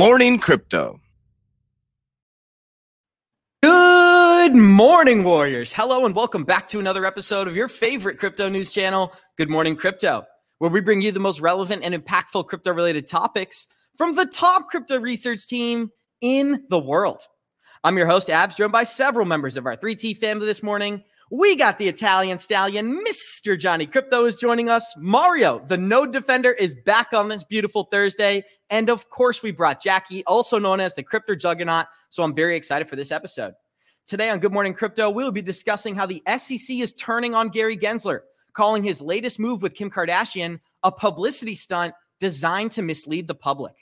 morning, crypto. Good morning, Warriors. Hello, and welcome back to another episode of your favorite crypto news channel, Good Morning Crypto, where we bring you the most relevant and impactful crypto related topics from the top crypto research team in the world. I'm your host, Abs, joined by several members of our 3T family this morning. We got the Italian stallion, Mr. Johnny Krypto is joining us. Mario, the node defender, is back on this beautiful Thursday. And of course, we brought Jackie, also known as the crypto juggernaut. So I'm very excited for this episode. Today on Good Morning Crypto, we'll be discussing how the SEC is turning on Gary Gensler, calling his latest move with Kim Kardashian a publicity stunt designed to mislead the public.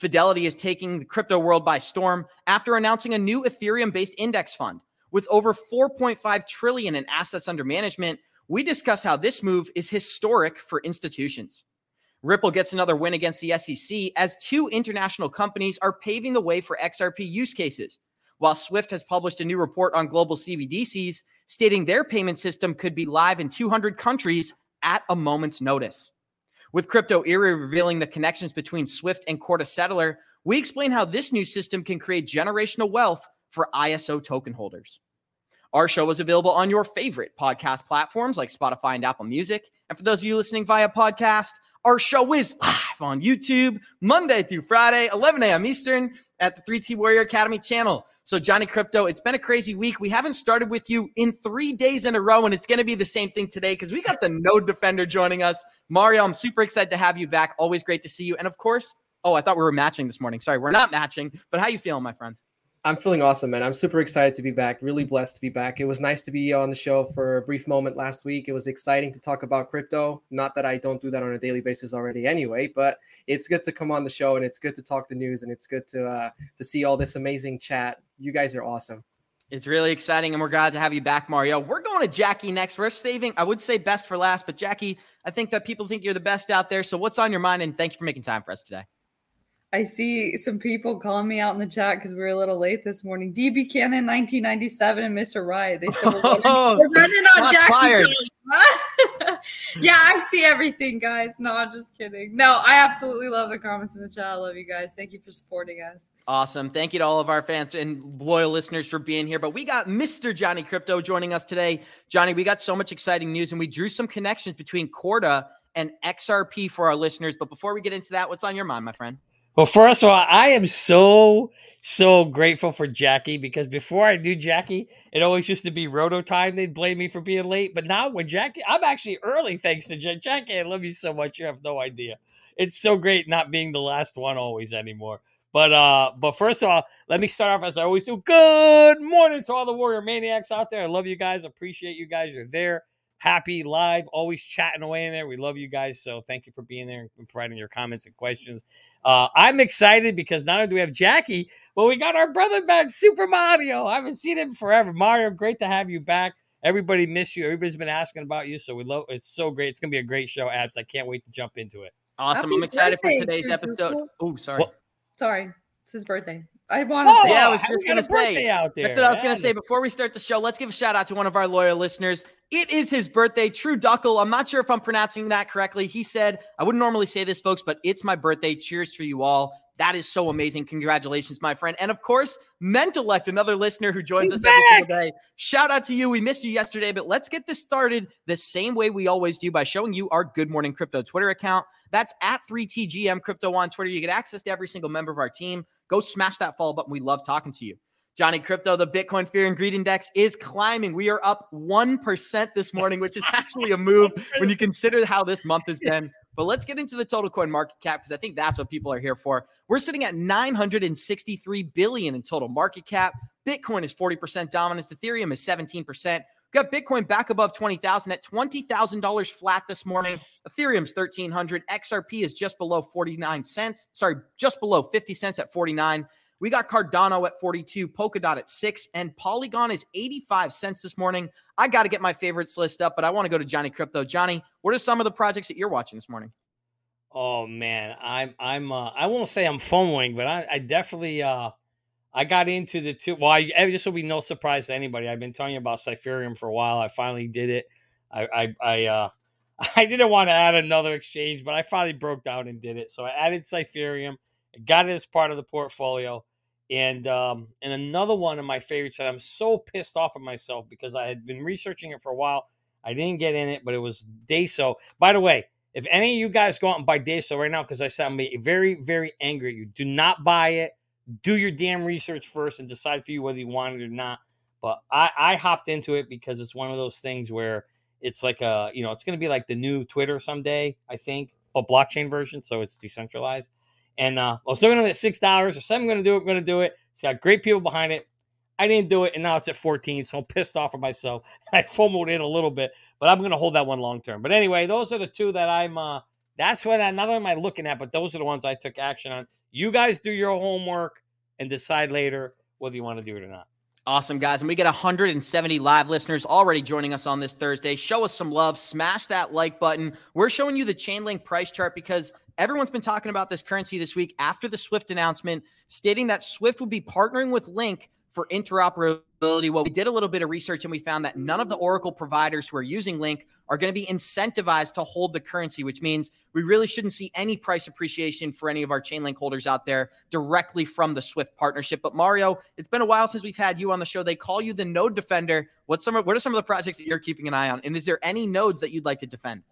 Fidelity is taking the crypto world by storm after announcing a new Ethereum based index fund with over 4.5 trillion in assets under management, we discuss how this move is historic for institutions. Ripple gets another win against the SEC as two international companies are paving the way for XRP use cases. While Swift has published a new report on global CBDCs, stating their payment system could be live in 200 countries at a moment's notice. With Crypto Eri revealing the connections between Swift and Corda Settler, we explain how this new system can create generational wealth for ISO token holders. Our show is available on your favorite podcast platforms like Spotify and Apple Music. And for those of you listening via podcast, our show is live on YouTube Monday through Friday, 11 a.m. Eastern at the 3T Warrior Academy channel. So, Johnny Krypto, it's been a crazy week. We haven't started with you in three days in a row, and it's going to be the same thing today because we got the Node Defender joining us. Mario, I'm super excited to have you back. Always great to see you. And of course, oh, I thought we were matching this morning. Sorry, we're not matching, but how you feeling, my friend? I'm feeling awesome, man. I'm super excited to be back. Really blessed to be back. It was nice to be on the show for a brief moment last week. It was exciting to talk about crypto. Not that I don't do that on a daily basis already, anyway. But it's good to come on the show, and it's good to talk the news, and it's good to uh, to see all this amazing chat. You guys are awesome. It's really exciting, and we're glad to have you back, Mario. We're going to Jackie next. We're saving, I would say best for last, but Jackie, I think that people think you're the best out there. So, what's on your mind? And thank you for making time for us today. I see some people calling me out in the chat because we were a little late this morning. DB Cannon, 1997, and Mr. Riot. They said we're running, oh, we're running on Jackie. yeah, I see everything, guys. No, I'm just kidding. No, I absolutely love the comments in the chat. I love you guys. Thank you for supporting us. Awesome. Thank you to all of our fans and loyal listeners for being here. But we got Mr. Johnny Krypto joining us today. Johnny, we got so much exciting news and we drew some connections between Corda and XRP for our listeners. But before we get into that, what's on your mind, my friend? Well, first of all, I am so so grateful for Jackie because before I knew Jackie, it always used to be roto time. They'd blame me for being late, but now when Jackie, I'm actually early thanks to Jackie. Jackie, I love you so much. You have no idea. It's so great not being the last one always anymore. But uh, but first of all, let me start off as I always do. Good morning to all the warrior maniacs out there. I love you guys. Appreciate you guys. You're there happy live, always chatting away in there. We love you guys. So thank you for being there and providing your comments and questions. Uh, I'm excited because not only do we have Jackie, but we got our brother back, Super Mario. I haven't seen him forever. Mario, great to have you back. Everybody missed you. Everybody's been asking about you. So we love it's so great. It's gonna be a great show, Abs. I can't wait to jump into it. Awesome. Happy I'm excited for today's episode. Oh, sorry. Well, sorry. It's his birthday. I want to oh, say, yeah, I was just going to say. Out there. That's what I was going to say. Before we start the show, let's give a shout out to one of our loyal listeners. It is his birthday, True Duckle. I'm not sure if I'm pronouncing that correctly. He said, I wouldn't normally say this, folks, but it's my birthday. Cheers for you all. That is so amazing. Congratulations, my friend. And of course, Mentellect, another listener who joins He's us back. every single day. Shout out to you. We missed you yesterday, but let's get this started the same way we always do by showing you our Good Morning Crypto Twitter account. That's at 3TGM Crypto on Twitter. You get access to every single member of our team. Go smash that follow button. We love talking to you. Johnny Krypto, the Bitcoin Fear and Greed Index is climbing. We are up 1% this morning, which is actually a move when you consider how this month has been. But let's get into the total coin market cap because I think that's what people are here for. We're sitting at 963 billion in total market cap. Bitcoin is 40% dominance, Ethereum is 17%. Got Bitcoin back above 20,000 at $20,000 flat this morning. Ethereum's 1300. XRP is just below 49 cents. Sorry, just below 50 cents at 49. We got Cardano at 42, Polkadot at 6, and Polygon is 85 cents this morning. I got to get my favorites list up, but I want to go to Johnny Krypto. Johnny, what are some of the projects that you're watching this morning? Oh man, I'm I'm uh, I won't say I'm FOMOing, but I, I definitely uh I got into the two. Well, I, this will be no surprise to anybody. I've been telling you about Cypherium for a while. I finally did it. I, I, I, uh, I didn't want to add another exchange, but I finally broke down and did it. So I added Cypherium. Got it as part of the portfolio. And um, and another one of my favorites that I'm so pissed off at myself because I had been researching it for a while. I didn't get in it, but it was DeSo. By the way, if any of you guys go out and buy DeSo right now, because I said I'm very, very angry at you, do not buy it. Do your damn research first and decide for you whether you want it or not. But I, I hopped into it because it's one of those things where it's like a, you know, it's going to be like the new Twitter someday, I think, a blockchain version. So it's decentralized. And uh, well, so I'm going to six dollars. Or I'm going to do it. I'm going to do it. It's got great people behind it. I didn't do it, and now it's at 14, so I'm pissed off at myself. I fumbled in a little bit, but I'm going to hold that one long term. But anyway, those are the two that I'm. Uh, that's what I not only am I looking at, but those are the ones I took action on. You guys do your homework and decide later whether you want to do it or not. Awesome, guys. And we get 170 live listeners already joining us on this Thursday. Show us some love. Smash that like button. We're showing you the Chainlink price chart because everyone's been talking about this currency this week after the Swift announcement, stating that Swift would be partnering with Link for interoperability. Well, we did a little bit of research and we found that none of the Oracle providers who are using Link are going to be incentivized to hold the currency, which means we really shouldn't see any price appreciation for any of our Chainlink holders out there directly from the Swift partnership. But Mario, it's been a while since we've had you on the show. They call you the node defender. What's some of, what are some of the projects that you're keeping an eye on? And is there any nodes that you'd like to defend?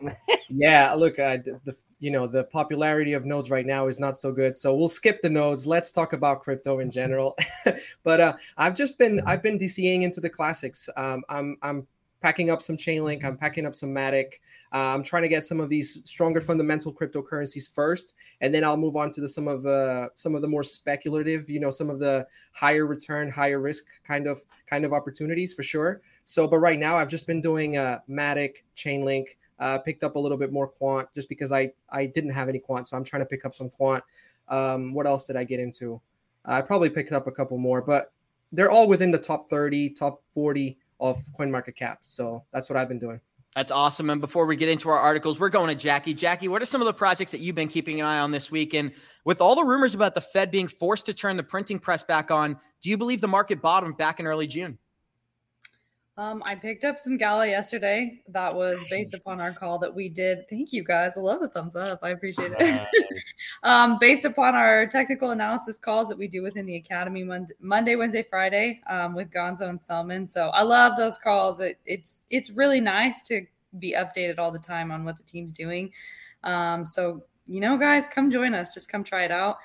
yeah, look, uh, the, you know the popularity of nodes right now is not so good. So we'll skip the nodes. Let's talk about crypto in general. But uh, i've just been i've been dcaing into the classics. Um, i'm i'm packing up some chainlink. I'm packing up some matic. Uh, i'm trying to get some of these stronger fundamental cryptocurrencies first and then i'll move on to the some of uh, some of the more speculative you know some of the higher return higher risk kind of kind of opportunities for sure. So but right now i've just been doing uh, matic chainlink uh, picked up a little bit more quant just because I I didn't have any quant, so I'm trying to pick up some quant. Um, what else did I get into? I probably picked up a couple more, but they're all within the top 30, top 40 of CoinMarketCap. So that's what I've been doing. That's awesome. And before we get into our articles, we're going to Jackie. Jackie, what are some of the projects that you've been keeping an eye on this week? And with all the rumors about the Fed being forced to turn the printing press back on, do you believe the market bottomed back in early June? Um, I picked up some Gala yesterday. That was based upon our call that we did. Thank you guys. I love the thumbs up. I appreciate it. um, based upon our technical analysis calls that we do within the academy Monday, Monday Wednesday, Friday um, with Gonzo and Selman. So I love those calls. It, it's it's really nice to be updated all the time on what the team's doing. Um, so you know, guys, come join us. Just come try it out.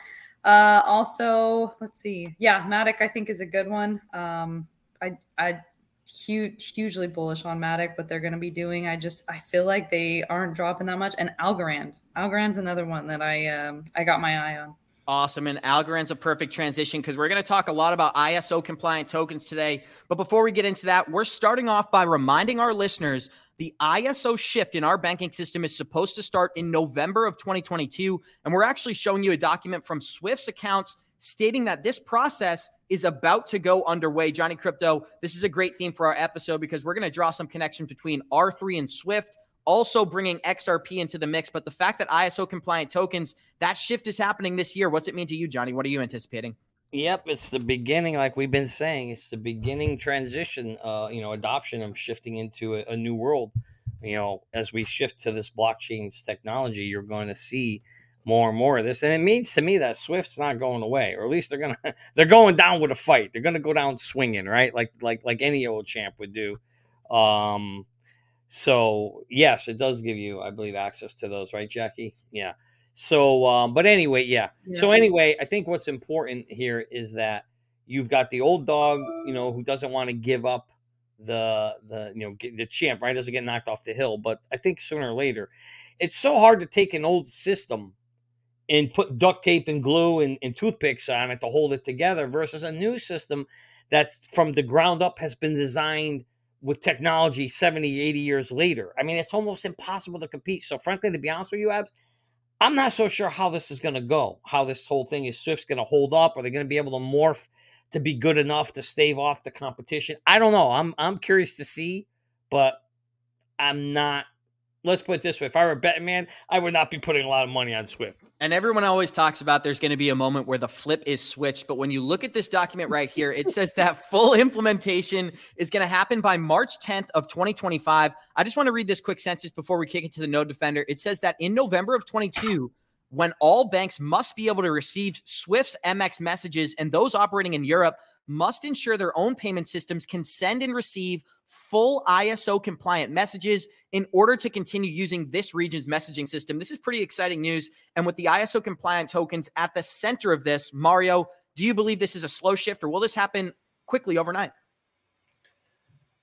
Uh, also, let's see. Yeah, Matic I think is a good one. Um, I I huge, hugely bullish on Matic, what they're going to be doing. I just I feel like they aren't dropping that much. And Algorand, Algorand's another one that I um, I got my eye on. Awesome. And Algorand's a perfect transition because we're going to talk a lot about ISO compliant tokens today. But before we get into that, we're starting off by reminding our listeners the ISO shift in our banking system is supposed to start in November of 2022. And we're actually showing you a document from Swift's accounts stating that this process is about to go underway. Johnny Krypto, this is a great theme for our episode because we're going to draw some connection between R3 and Swift, also bringing XRP into the mix. But the fact that ISO compliant tokens, that shift is happening this year. What's it mean to you, Johnny? What are you anticipating? Yep, it's the beginning, like we've been saying, it's the beginning transition, uh, you know, adoption of shifting into a, a new world. You know, as we shift to this blockchain technology, you're going to see more and more of this. And it means to me that Swift's not going away, or at least they're gonna they're going down with a fight. They're gonna go down swinging, right? Like like like any old champ would do. Um, so yes, it does give you, I believe, access to those, right, Jackie? Yeah. So, um, but anyway, yeah. yeah. So anyway, I think what's important here is that you've got the old dog, you know, who doesn't want to give up the the you know the champ, right? Doesn't get knocked off the hill, but I think sooner or later, it's so hard to take an old system and put duct tape and glue and, and toothpicks on it to hold it together versus a new system that's from the ground up has been designed with technology 70, 80 years later. I mean, it's almost impossible to compete. So, frankly, to be honest with you, Abs, I'm not so sure how this is going to go, how this whole thing is Swift's going to hold up. Are they going to be able to morph to be good enough to stave off the competition? I don't know. I'm I'm curious to see, but I'm not let's put it this way: if I were a betting man, I would not be putting a lot of money on Swift. And everyone always talks about there's going to be a moment where the flip is switched, but when you look at this document right here, it says that full implementation is going to happen by March 10th of 2025. I just want to read this quick sentence before we kick it to the node defender. It says that in November of 22, when all banks must be able to receive Swift's MX messages, and those operating in Europe must ensure their own payment systems can send and receive full ISO compliant messages in order to continue using this region's messaging system. This is pretty exciting news. And with the ISO compliant tokens at the center of this, Mario, do you believe this is a slow shift or will this happen quickly overnight?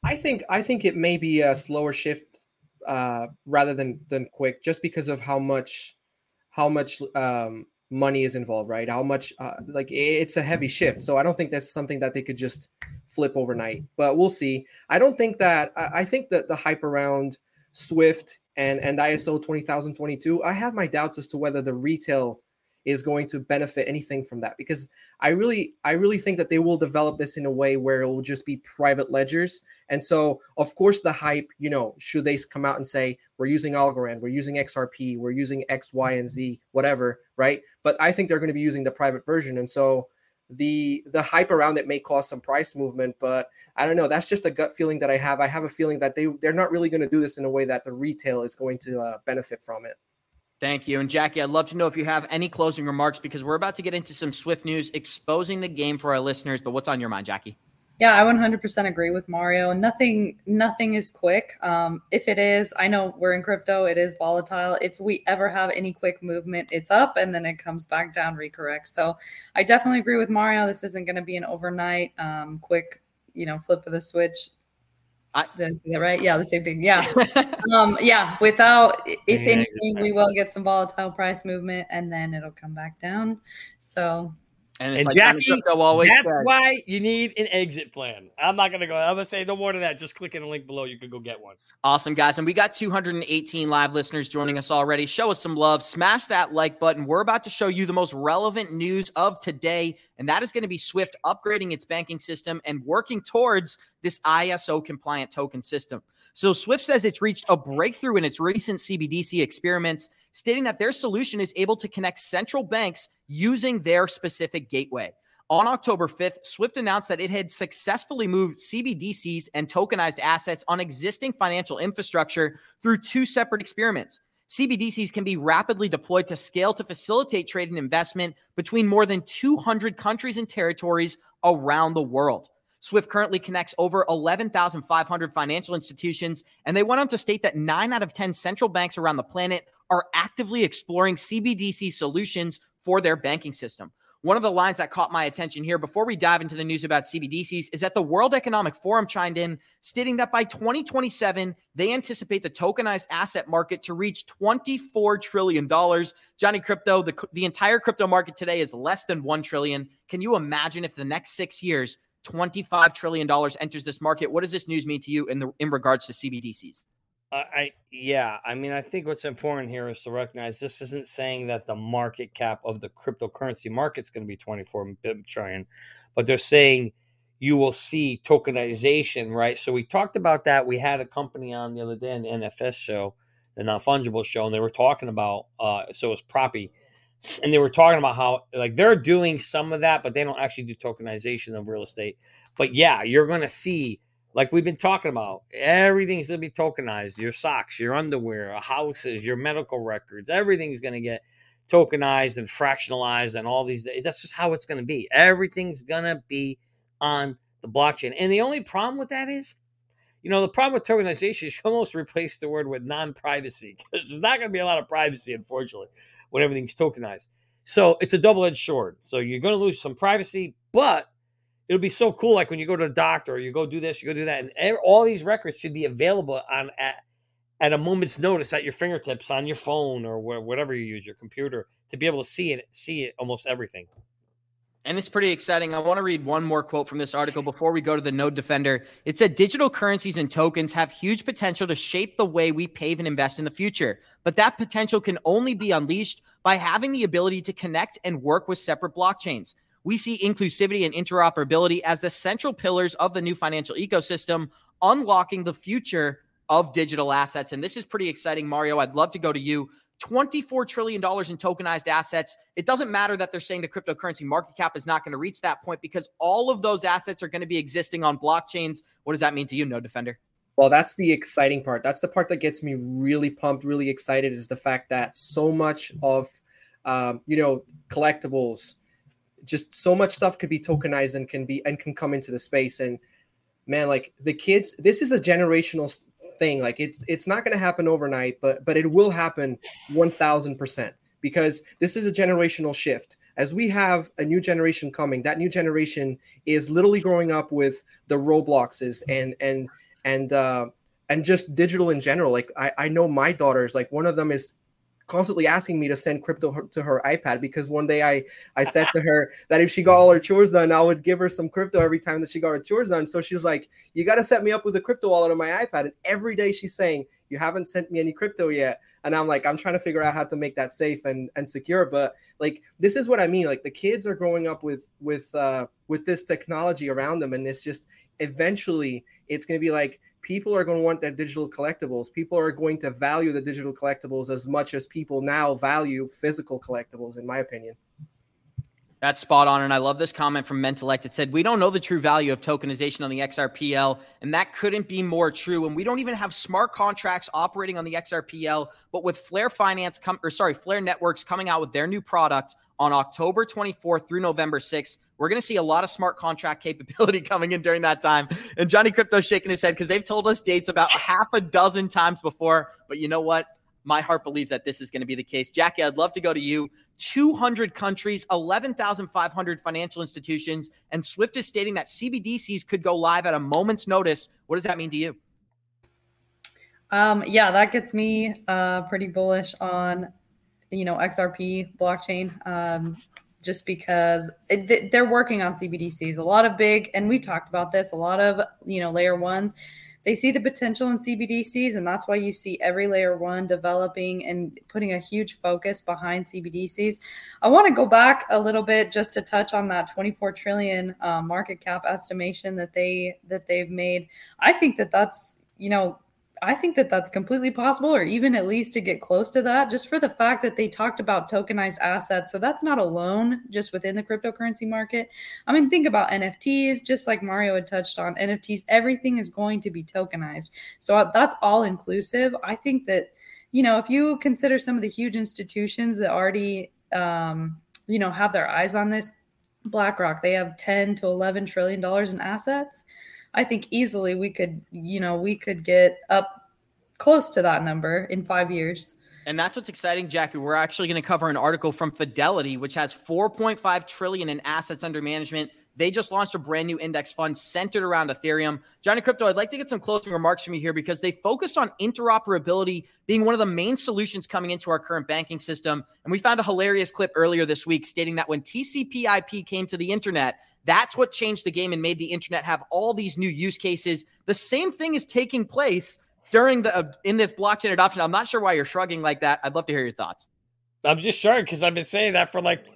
I think I think it may be a slower shift uh, rather than than quick, just because of how much how much um, money is involved, right? How much uh, like it's a heavy shift. So I don't think that's something that they could just flip overnight. Mm-hmm. But we'll see. I don't think that I think that the hype around Swift and and ISO 20022, I have my doubts as to whether the retail is going to benefit anything from that because I really I really think that they will develop this in a way where it will just be private ledgers. And so of course the hype, you know, should they come out and say we're using Algorand, we're using XRP, we're using X, Y, and Z, whatever, right? But I think they're going to be using the private version. And so the the hype around it may cause some price movement, but I don't know. That's just a gut feeling that I have. I have a feeling that they they're not really going to do this in a way that the retail is going to uh, benefit from it. Thank you. And Jackie, I'd love to know if you have any closing remarks because we're about to get into some Swift news exposing the game for our listeners. But what's on your mind, Jackie? Yeah, I 100% agree with Mario. Nothing, nothing is quick. Um, if it is, I know we're in crypto. It is volatile. If we ever have any quick movement, it's up and then it comes back down, recorrect. So I definitely agree with Mario. This isn't going to be an overnight, um, quick, you know, flip of the switch. I, Did I say that right? Yeah, the same thing. Yeah. um, yeah. Without, if yeah, anything, we will get some volatile price movement and then it'll come back down. So and, and like Jackie, that's said. why you need an exit plan. I'm not gonna go. I'm gonna say no more than that. Just click in the link below. You can go get one. Awesome, guys. And we got 218 live listeners joining us already. Show us some love. Smash that like button. We're about to show you the most relevant news of today, and that is going to be Swift upgrading its banking system and working towards this ISO compliant token system. So Swift says it's reached a breakthrough in its recent CBDC experiments stating that their solution is able to connect central banks using their specific gateway. On October 5th, Swift announced that it had successfully moved CBDCs and tokenized assets on existing financial infrastructure through two separate experiments. CBDCs can be rapidly deployed to scale to facilitate trade and investment between more than 200 countries and territories around the world. Swift currently connects over 11,500 financial institutions, and they went on to state that nine out of 10 central banks around the planet are actively exploring CBDC solutions for their banking system. One of the lines that caught my attention here before we dive into the news about CBDCs is that the World Economic Forum chimed in, stating that by 2027, they anticipate the tokenized asset market to reach $24 trillion. Johnny Krypto, the, the entire crypto market today is less than 1 trillion. Can you imagine if the next six years, $25 trillion enters this market? What does this news mean to you in, the, in regards to CBDCs? I yeah, I mean, I think what's important here is to recognize this isn't saying that the market cap of the cryptocurrency market is going to be 24 trillion, but they're saying you will see tokenization, right? So we talked about that. We had a company on the other day on the NFS show, the non fungible show, and they were talking about uh, so it was Propy, and they were talking about how like they're doing some of that, but they don't actually do tokenization of real estate. But yeah, you're going to see like we've been talking about, everything's going to be tokenized. Your socks, your underwear, uh, houses, your medical records, everything's going to get tokenized and fractionalized and all these. That's just how it's going to be. Everything's going to be on the blockchain. And the only problem with that is, you know, the problem with tokenization is you almost replace the word with non privacy because there's not going to be a lot of privacy, unfortunately, when everything's tokenized. So it's a double edged sword. So you're going to lose some privacy, but it'll be so cool. Like when you go to the doctor, or you go do this, you go do that, and all these records should be available on at at a moment's notice at your fingertips on your phone or whatever you use, your computer, to be able to see it, see it, almost everything. And it's pretty exciting. I want to read one more quote from this article before we go to the Node Defender. It said digital currencies and tokens have huge potential to shape the way we pave and invest in the future. But that potential can only be unleashed by having the ability to connect and work with separate blockchains. We see inclusivity and interoperability as the central pillars of the new financial ecosystem, unlocking the future of digital assets. And this is pretty exciting, Mario. I'd love to go to you. $24 trillion in tokenized assets. It doesn't matter that they're saying the cryptocurrency market cap is not going to reach that point because all of those assets are going to be existing on blockchains. What does that mean to you, Node Defender? Well, that's the exciting part. That's the part that gets me really pumped, really excited is the fact that so much of um, you know, collectibles. Just so much stuff could be tokenized and can be and can come into the space. And man, like the kids, this is a generational thing. Like it's it's not going to happen overnight, but but it will happen one thousand percent because this is a generational shift. As we have a new generation coming, that new generation is literally growing up with the Robloxes and and and uh, and just digital in general. Like I, I know my daughters, like one of them is constantly asking me to send crypto to her iPad because one day I I said to her that if she got all her chores done, I would give her some crypto every time that she got her chores done. So she's like, "You got to set me up with a crypto wallet on my iPad." And every day she's saying, "You haven't sent me any crypto yet." And I'm like, I'm trying to figure out how to make that safe and and secure. But like, this is what I mean. Like the kids are growing up with with uh with this technology around them, and it's just eventually it's going to be like people are going to want their digital collectibles. People are going to value the digital collectibles as much as people now value physical collectibles, in my opinion. That's spot on. And I love this comment from Mentellect. It said, We don't know the true value of tokenization on the XRPL, and that couldn't be more true. And we don't even have smart contracts operating on the XRPL. But with Flare Finance, come or sorry, Flare Networks coming out with their new product on October 24th through November 6th, we're going to see a lot of smart contract capability coming in during that time. And Johnny Krypto shaking his head because they've told us dates about half a dozen times before. But you know what? My heart believes that this is going to be the case. Jackie, I'd love to go to you. 200 countries, 11,500 financial institutions, and Swift is stating that CBDCs could go live at a moment's notice. What does that mean to you? Um, yeah, that gets me uh, pretty bullish on, you know, XRP blockchain. Um, just because it, they're working on CBDCs. A lot of big, and we've talked about this, a lot of, you know, layer ones, they see the potential in CBDCs. And that's why you see every layer one developing and putting a huge focus behind CBDCs. I want to go back a little bit just to touch on that 24 trillion uh, market cap estimation that they, that they've made. I think that that's, you know, I think that that's completely possible, or even at least to get close to that, just for the fact that they talked about tokenized assets. So that's not alone just within the cryptocurrency market. I mean, think about NFTs, just like Mario had touched on NFTs, everything is going to be tokenized. So uh, that's all inclusive. I think that, you know, if you consider some of the huge institutions that already, um, you know, have their eyes on this, BlackRock, they have 10 to 11 trillion dollars in assets. I think easily we could, you know, we could get up close to that number in five years. And that's what's exciting, Jackie. We're actually going to cover an article from Fidelity, which has 4.5 trillion in assets under management. They just launched a brand new index fund centered around Ethereum. Johnny Krypto, I'd like to get some closing remarks from you here because they focus on interoperability being one of the main solutions coming into our current banking system. And we found a hilarious clip earlier this week stating that when TCP/IP came to the internet, that's what changed the game and made the internet have all these new use cases. The same thing is taking place during the uh, in this blockchain adoption. I'm not sure why you're shrugging like that. I'd love to hear your thoughts. I'm just shrugging because I've been saying that for like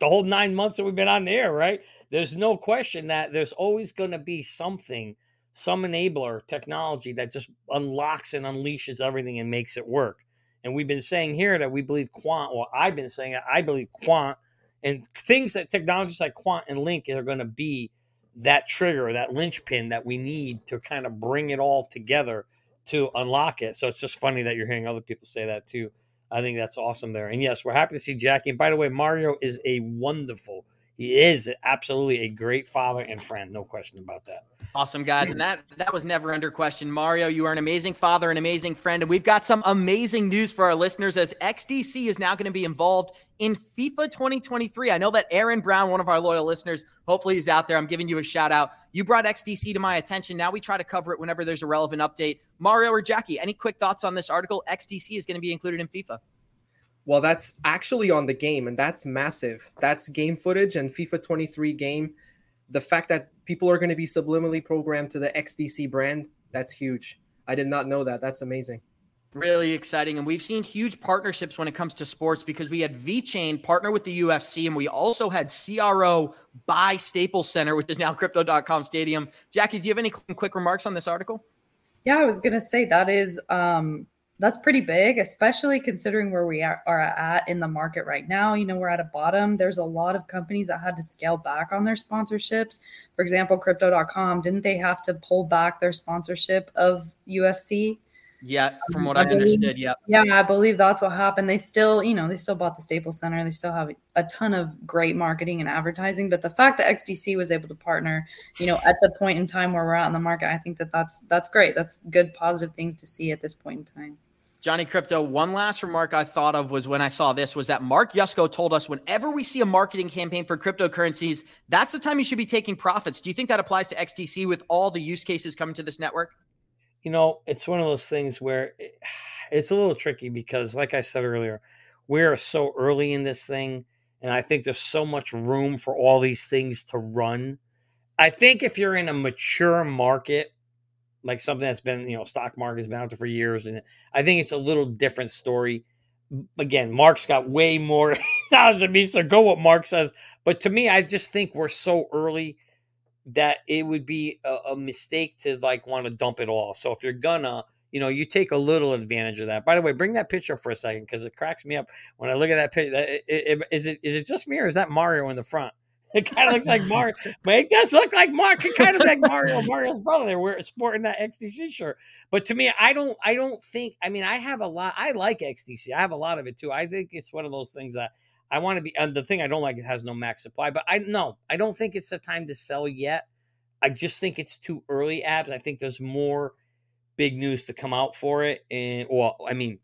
the whole nine months that we've been on the air, right? There's no question that there's always going to be something, some enabler technology that just unlocks and unleashes everything and makes it work. And we've been saying here that we believe quant, well, I've been saying it, I believe quant and things that technologies like quant and link are going to be that trigger that linchpin that we need to kind of bring it all together to unlock it. So it's just funny that you're hearing other people say that too. I think that's awesome there. And yes we're happy to see jackie. And by the way mario is a wonderful he is absolutely a great father and friend, no question about that. Awesome, guys, and that that was never under question. Mario, you are an amazing father, an amazing friend, and we've got some amazing news for our listeners as XDC is now going to be involved in FIFA 2023. I know that Aaron Brown, one of our loyal listeners, hopefully he's out there. I'm giving you a shout out. You brought XDC to my attention. Now we try to cover it whenever there's a relevant update. Mario or Jackie, any quick thoughts on this article? XDC is going to be included in FIFA. Well, that's actually on the game, and that's massive. That's game footage and FIFA 23 game. The fact that people are going to be subliminally programmed to the XDC brand, that's huge. I did not know that. That's amazing. Really exciting. And we've seen huge partnerships when it comes to sports because we had VeChain partner with the UFC, and we also had CRO buy Staples Center, which is now crypto.com stadium. Jackie, do you have any quick remarks on this article? Yeah, I was going to say that is um, that's pretty big, especially considering where we are, are, at in the market right now. You know, we're at a bottom. There's a lot of companies that had to scale back on their sponsorships. For example, crypto.com, didn't they have to pull back their sponsorship of UFC? Yeah, from um, what I, I believe, understood, yeah. Yeah, I believe that's what happened. They still, you know, they still bought the Staples Center. They still have a ton of great marketing and advertising. But the fact that XDC was able to partner, you know, at the point in time where we're at in the market, I think that that's that's great. That's good, positive things to see at this point in time. Johnny Krypto, one last remark I thought of was when I saw this was that Mark Yusko told us whenever we see a marketing campaign for cryptocurrencies, that's the time you should be taking profits. Do you think that applies to XDC with all the use cases coming to this network? You know, it's one of those things where it, it's a little tricky because, like I said earlier, we're so early in this thing, and I think there's so much room for all these things to run. I think if you're in a mature market like something that's been, you know, stock market has been out there for years. And I think it's a little different story. Again, Mark's got way more knowledge than me, so go what Mark says. But to me, I just think we're so early that it would be a, a mistake to like want to dump it all. So if you're gonna, you know, you take a little advantage of that. By the way, bring that picture for a second because it cracks me up when I look at that picture. Is it is it just me or is that Mario in the front? It kind of looks like Mario, but it does look like Mark. It kind of like Mario, Mario's brother. There, we're sporting that XDC shirt. But to me, I don't, I don't think. I mean, I have a lot. I like XDC. I have a lot of it too. I think it's one of those things that I want to be. And the thing I don't like, it has no max supply. But I no, I don't think it's the time to sell yet. I just think it's too early. Abs. I think there's more big news to come out for it, and well, I mean,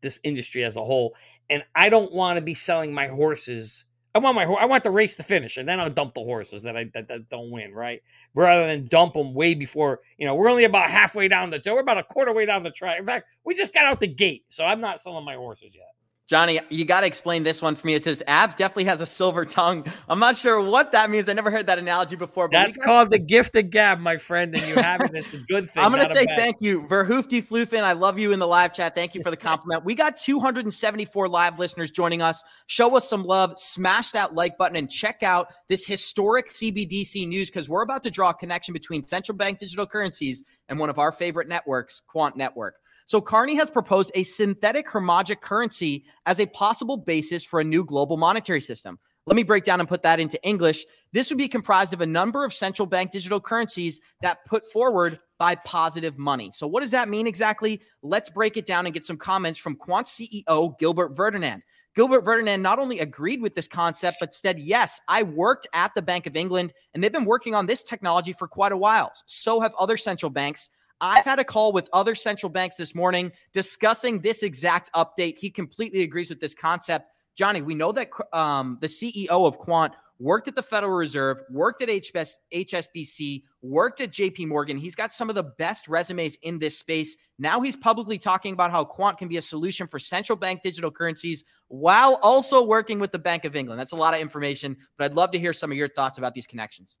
this industry as a whole. And I don't want to be selling my horses I want my I want the race to finish, and then I'll dump the horses that I that, that, don't win, right? Rather than dump them way before you know we're only about halfway down the. We're about a quarter way down the track. In fact, we just got out the gate, so I'm not selling my horses yet. Johnny, you got to explain this one for me. It says abs definitely has a silver tongue. I'm not sure what that means. I never heard that analogy before. That's called the gift of gab, my friend, and you have it. It's a good thing. I'm going to say thank you. Verhoofdy Floofin, I love you in the live chat. Thank you for the compliment. we got 274 live listeners joining us. Show us some love. Smash that like button and check out this historic CBDC news because we're about to draw a connection between central bank digital currencies and one of our favorite networks, Quant Network. So Carney has proposed a synthetic hegemonic currency as a possible basis for a new global monetary system. Let me break down and put that into English. This would be comprised of a number of central bank digital currencies that put forward by positive money. So what does that mean exactly? Let's break it down and get some comments from Quant CEO Gilbert Verdian. Gilbert Verdian not only agreed with this concept, but said, Yes, I worked at the Bank of England and they've been working on this technology for quite a while. So have other central banks. I've had a call with other central banks this morning discussing this exact update. He completely agrees with this concept. Johnny, we know that um, the CEO of Quant worked at the Federal Reserve, worked at HS, HSBC, worked at JP Morgan. He's got some of the best resumes in this space. Now he's publicly talking about how Quant can be a solution for central bank digital currencies while also working with the Bank of England. That's a lot of information, but I'd love to hear some of your thoughts about these connections.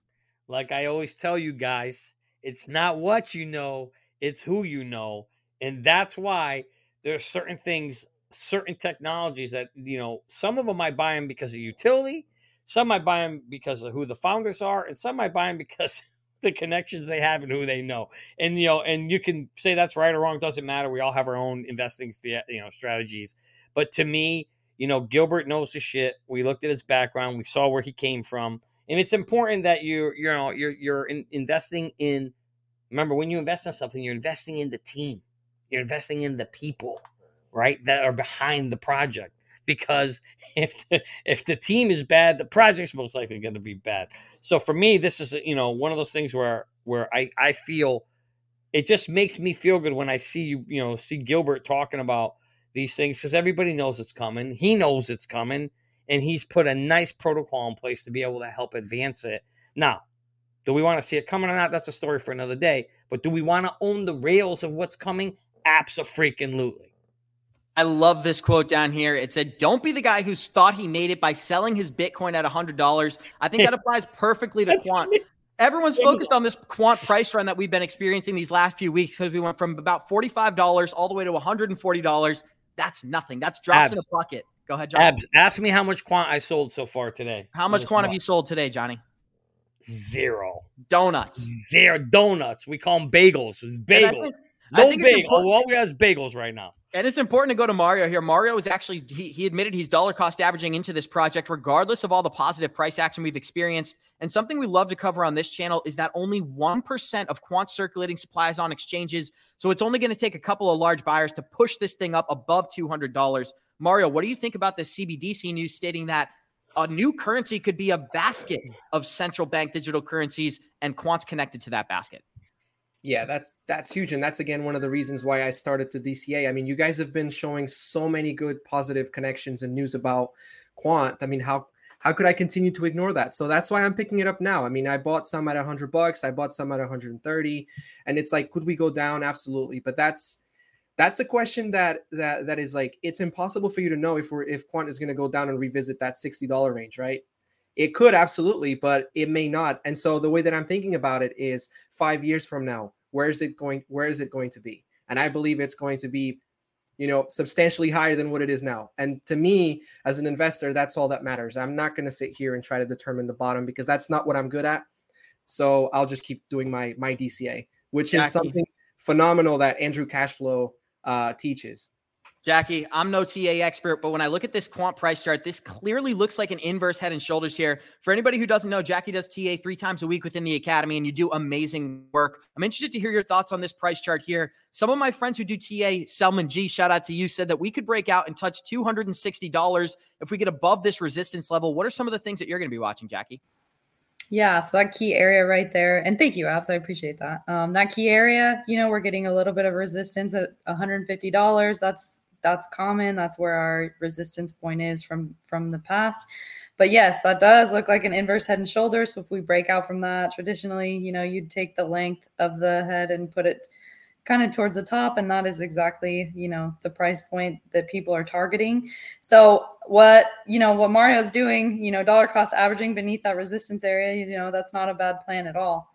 Like I always tell you guys, it's not what you know, it's who you know. And that's why there are certain things, certain technologies that, you know, some of them I buy them because of utility, some I buy them because of who the founders are, and some I buy them because the connections they have and who they know. And you know, and you can say that's right or wrong, doesn't matter. We all have our own investing, you know, strategies. But to me, you know, Gilbert knows the shit. We looked at his background, we saw where he came from and it's important that you you know you're you're in, investing in remember when you invest in something you're investing in the team. You're investing in the people right that are behind the project. Because if the, if the team is bad the project's most likely going to be bad. So for me this is you know one of those things where where i i feel it just makes me feel good when i see you you know see gilbert talking about these things because everybody knows it's coming. He knows it's coming and he's put a nice protocol in place to be able to help advance it. Now, do we want to see it coming or not? That's a story for another day. But do we want to own the rails of what's coming? Absolutely. I love this quote down here. It said, Don't be the guy who thought he made it by selling his Bitcoin at $100. I think that applies perfectly to quant. Everyone's focused on this quant price run that we've been experiencing these last few weeks because we went from about $45 all the way to $140. That's nothing. That's drops Abs. in a bucket. Go ahead, John. Abs, ask me how much quant I sold so far today. How much quant have you sold today, Johnny? Zero. Donuts. Zero donuts. We call them bagels. It's bagels. Think, no bagels. All we have is bagels right now. And it's important to go to Mario here. Mario is actually, he, he admitted he's dollar cost averaging into this project, regardless of all the positive price action we've experienced. And something we love to cover on this channel is that only 1% of quant circulating supplies on exchanges. So it's only going to take a couple of large buyers to push this thing up above $200. Mario, what do you think about the CBDC news stating that a new currency could be a basket of central bank digital currencies and quants connected to that basket? Yeah, that's that's huge, and that's again one of the reasons why I started to DCA. I mean, you guys have been showing so many good positive connections and news about quant. I mean, how how could I continue to ignore that? So that's why I'm picking it up now. I mean, I bought some at 100 bucks, I bought some at 130, and it's like, could we go down? Absolutely, but that's that's a question that that that is like it's impossible for you to know if we're if quant is going to go down and revisit that $60 range, right? It could absolutely, but it may not. And so the way that I'm thinking about it is 5 years from now, where is it going where is it going to be? And I believe it's going to be you know substantially higher than what it is now and to me as an investor that's all that matters i'm not going to sit here and try to determine the bottom because that's not what i'm good at so i'll just keep doing my my dca which Jackie. is something phenomenal that andrew cashflow uh, teaches Jackie, I'm no TA expert, but when I look at this quant price chart, this clearly looks like an inverse head and shoulders here. For anybody who doesn't know, Jackie does TA three times a week within the academy, and you do amazing work. I'm interested to hear your thoughts on this price chart here. Some of my friends who do TA, Selman G, shout out to you, said that we could break out and touch $260 if we get above this resistance level. What are some of the things that you're going to be watching, Jackie? Yeah, so that key area right there, and thank you, Abs. I appreciate that. Um, that key area, you know, we're getting a little bit of resistance at $150. That's that's common. That's where our resistance point is from from the past. But yes, that does look like an inverse head and shoulders. So if we break out from that, traditionally, you know, you'd take the length of the head and put it kind of towards the top and that is exactly you know the price point that people are targeting so what you know what mario's doing you know dollar cost averaging beneath that resistance area you know that's not a bad plan at all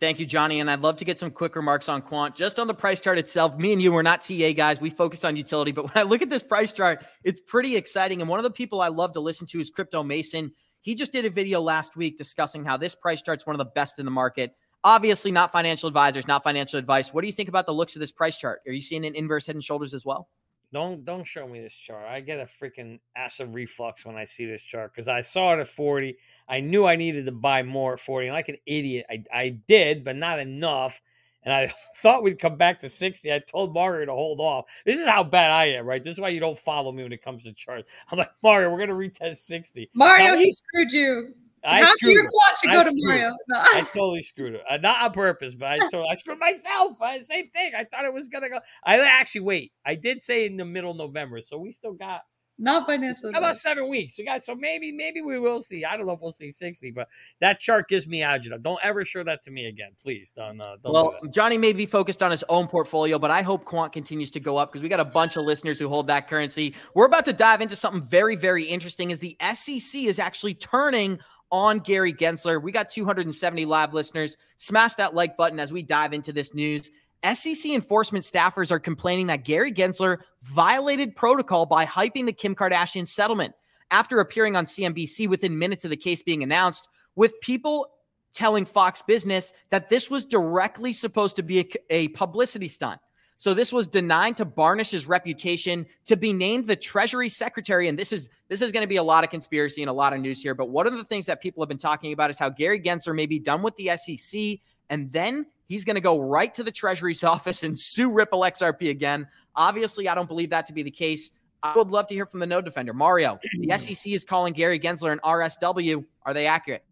Thank you, Johnny. And I'd love to get some quick remarks on quant. Just on the price chart itself, me and you, we're not TA guys. We focus on utility. But when I look at this price chart, it's pretty exciting. And one of the people I love to listen to is Crypto Mason. He just did a video last week discussing how this price chart's one of the best in the market. Obviously, not financial advisors, not financial advice. What do you think about the looks of this price chart? Are you seeing an inverse head and shoulders as well? Don't don't show me this chart. I get a freaking acid reflux when I see this chart because I saw it at 40. I knew I needed to buy more at 40. And like an idiot, I, I did, but not enough. And I thought we'd come back to 60. I told Mario to hold off. This is how bad I am, right? This is why you don't follow me when it comes to charts. I'm like, Mario, we're gonna retest 60. Mario, now, he screwed you. I How screwed your quad should go to Mario. No. I totally screwed it. Uh, not on purpose, but I totally, I screwed myself. I, same thing. I thought it was gonna go. I actually wait. I did say in the middle of November, so we still got not financially. How about seven weeks? So guys, so maybe maybe we will see. I don't know if we'll see sixty, but that chart gives me agita. Don't ever show that to me again, please. Don't. Uh, don't well, do Johnny may be focused on his own portfolio, but I hope Quant continues to go up because we got a bunch of listeners who hold that currency. We're about to dive into something very very interesting. Is the SEC is actually turning on Gary Gensler. We got 270 live listeners. Smash that like button as we dive into this news. SEC enforcement staffers are complaining that Gary Gensler violated protocol by hyping the Kim Kardashian settlement after appearing on CNBC within minutes of the case being announced, with people telling Fox Business that this was directly supposed to be a, a publicity stunt. So this was denied to varnish his reputation to be named the Treasury Secretary. And this is this is going to be a lot of conspiracy and a lot of news here. But one of the things that people have been talking about is how Gary Gensler may be done with the SEC, and then he's going to go right to the Treasury's office and sue Ripple XRP again. Obviously, I don't believe that to be the case. I would love to hear from the node defender. Mario, the SEC is calling Gary Gensler an RSW. Are they accurate?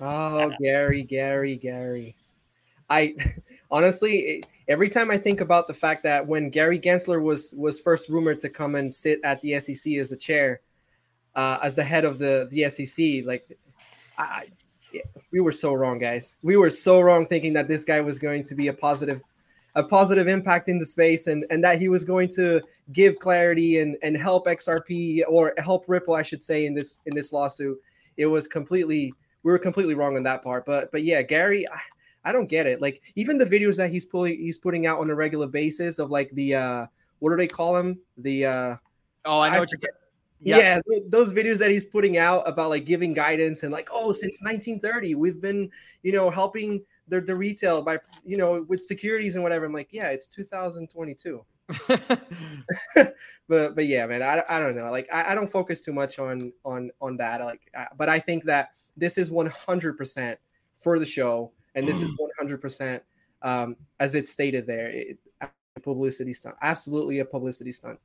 Oh, Gary, Gary, Gary. I honestly, every time I think about the fact that when Gary Gensler was was first rumored to come and sit at the SEC as the chair, uh, as the head of the the SEC, like I, we were so wrong, guys. We were so wrong thinking that this guy was going to be a positive a positive impact in the space and and that he was going to give clarity and and help XRP or help Ripple, I should say, in this in this lawsuit. It was completely we were completely wrong on that part. But but yeah, Gary. I, I don't get it. Like even the videos that he's pulling, he's putting out on a regular basis of like the uh, what do they call him? The uh, oh, I know I, what you're. Yep. Yeah, those videos that he's putting out about like giving guidance and like, oh, since 1930, we've been, you know, helping the, the retail by, you know, with securities and whatever. I'm like, yeah, it's 2022. but but yeah, man, I, I don't know. Like I, I don't focus too much on on on that. Like, I, but I think that this is 100 percent for the show, and this is 100 percent um, as it's stated there. It, publicity stunt, absolutely a publicity stunt.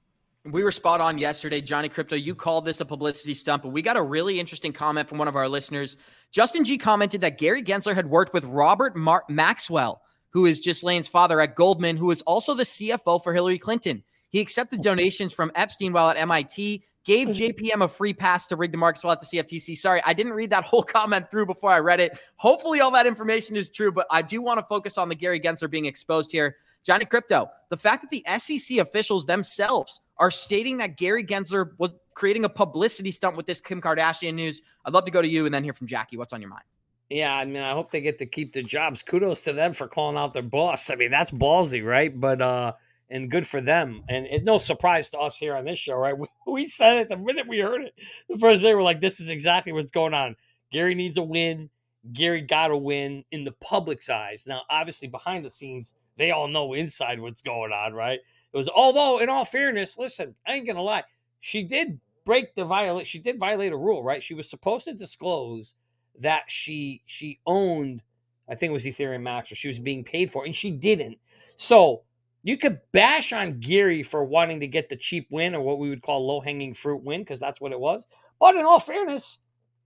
We were spot on yesterday, Johnny Krypto. You called this a publicity stunt, but we got a really interesting comment from one of our listeners. Justin G commented that Gary Gensler had worked with Robert Mar- Maxwell, who is Ghislaine's father at Goldman, who is also the CFO for Hillary Clinton. He accepted donations from Epstein while at MIT, gave JPM a free pass to rig the markets while at the CFTC. Sorry, I didn't read that whole comment through before I read it. Hopefully, all that information is true, but I do want to focus on the Gary Gensler being exposed here. Johnny Krypto, the fact that the SEC officials themselves are stating that Gary Gensler was creating a publicity stunt with this Kim Kardashian news. I'd love to go to you and then hear from Jackie. What's on your mind? Yeah, I mean, I hope they get to keep their jobs. Kudos to them for calling out their boss. I mean, that's ballsy, right? But uh and good for them. And it's no surprise to us here on this show, right? We, we said it the minute we heard it. The first day, we're like, this is exactly what's going on. Gary needs a win. Gary got a win in the public's eyes. Now, obviously, behind the scenes, they all know inside what's going on, right? It was, although, in all fairness, listen, I ain't gonna lie, she did break the violate. She did violate a rule, right? She was supposed to disclose that she she owned, I think it was Ethereum Max, or she was being paid for, and she didn't. So you could bash on Gary for wanting to get the cheap win, or what we would call low hanging fruit win, because that's what it was. But in all fairness,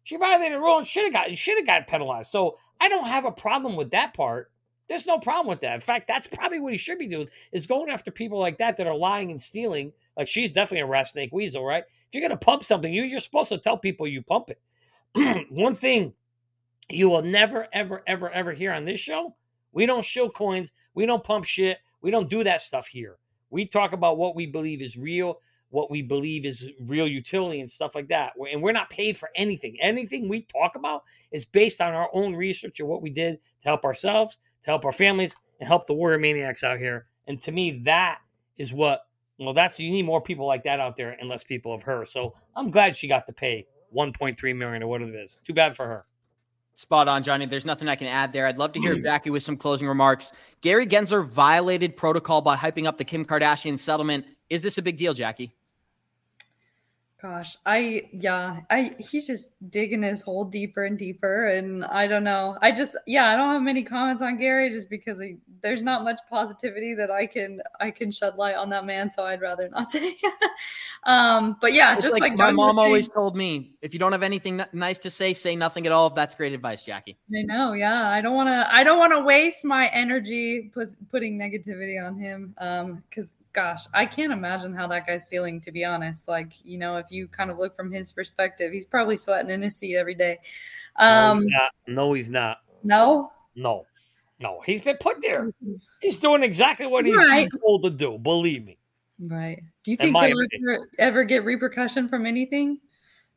she violated a rule and should have got should have got penalized. So I don't have a problem with that part. There's no problem with that. In fact, that's probably what he should be doing is going after people like that that are lying and stealing. Like she's definitely a rat snake weasel, right? If you're gonna pump something, you you're supposed to tell people you pump it. One thing you will never, ever, ever, ever hear on this show: we don't shill coins, we don't pump shit, we don't do that stuff here. We talk about what we believe is real, what we believe is real utility and stuff like that. And we're not paid for anything. Anything we talk about is based on our own research or what we did to help ourselves, to help our families, and help the warrior maniacs out here. And to me, that is what, well, that's, you need more people like that out there and less people of her. So I'm glad she got to pay 1.3 million or what it is. Too bad for her. Spot on, Johnny. There's nothing I can add there. I'd love to hear Jackie with some closing remarks. Gary Gensler violated protocol by hyping up the Kim Kardashian settlement. Is this a big deal, Jackie? Gosh, I yeah, I he's just digging his hole deeper and deeper, and I don't know. I just yeah, I don't have many comments on Gary just because he, there's not much positivity that I can I can shed light on that man, so I'd rather not say. um, but yeah, it's just like, like my mom always told me, if you don't have anything nice to say, say nothing at all. That's great advice, Jackie. I know, yeah. I don't want to I don't want to waste my energy put, putting negativity on him, um, because gosh, I can't imagine how that guy's feeling, to be honest. Like, you know, if you kind of look from his perspective, he's probably sweating in his seat every day. Um, no, he's not. No, no, no. He's been put there. Mm-hmm. He's doing exactly what he's right. told to do. Believe me. Right. Do you think he'll ever, ever, get repercussion from anything?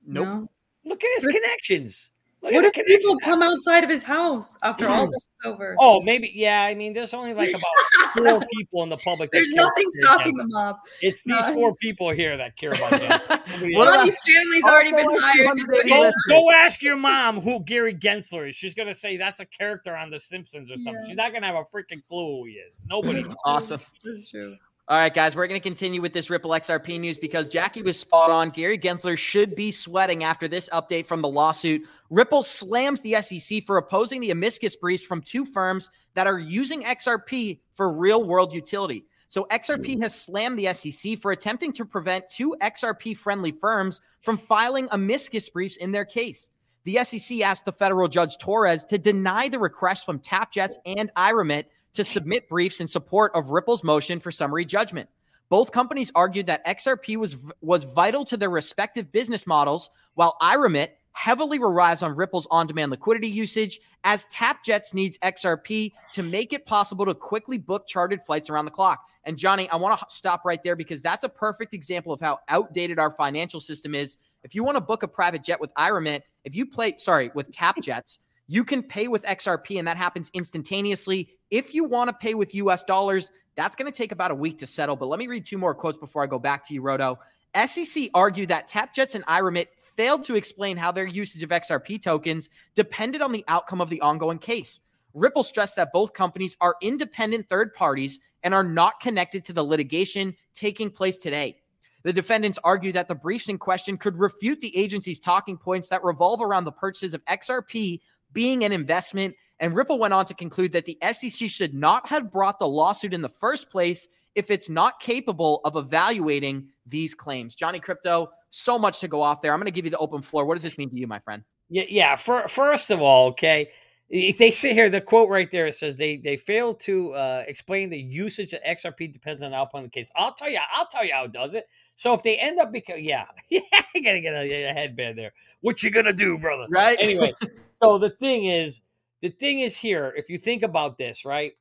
Nope. No. Look at his connections. Look what if people come outside of his house after all mm. this is over? Oh, maybe. Yeah, I mean, there's only like about four people in the public. There's nothing stopping them up. It's these no. four people here that care about that. Bonnie's family's already been hired. Go, go, ask your mom who Gary Gensler is. She's gonna say that's a character on The Simpsons or something. Yeah. She's not gonna have a freaking clue who he is. Nobody. awesome. That's true. All right, guys, we're going to continue with this Ripple XRP news because Jackie was spot on. Gary Gensler should be sweating after this update from the lawsuit. Ripple slams the SEC for opposing the amicus briefs from two firms that are using XRP for real world utility. So, XRP mm. has slammed the SEC for attempting to prevent two XRP friendly firms from filing amicus briefs in their case. The SEC asked the federal judge Torres to deny the request from TapJets and iRemit to submit briefs in support of Ripple's motion for summary judgment. Both companies argued that XRP was was vital to their respective business models, while iRemit heavily relies on Ripple's on-demand liquidity usage, as TapJets needs XRP to make it possible to quickly book chartered flights around the clock. And Johnny, I want to stop right there because that's a perfect example of how outdated our financial system is. If you want to book a private jet with iRemit, if you play, sorry, with TapJets, you can pay with XRP and that happens instantaneously. If you want to pay with US dollars, that's going to take about a week to settle. But let me read two more quotes before I go back to you, Roto. SEC argued that TapJets and iRemit failed to explain how their usage of XRP tokens depended on the outcome of the ongoing case. Ripple stressed that both companies are independent third parties and are not connected to the litigation taking place today. The defendants argued that the briefs in question could refute the agency's talking points that revolve around the purchases of XRP being an investment. And Ripple went on to conclude that the SEC should not have brought the lawsuit in the first place if it's not capable of evaluating these claims. Johnny Krypto, so much to go off there. I'm going to give you the open floor. What does this mean to you, my friend? Yeah, yeah. For, first of all, okay, if they sit here, the quote right there says they they fail to uh, explain the usage of XRP depends on the outcome of the case. I'll tell you, I'll tell you how it does it. So if they end up because yeah, yeah, you gotta get a, a headband there. What you gonna do, brother? Right. Anyway, so the thing is, the thing is here. If you think about this, right,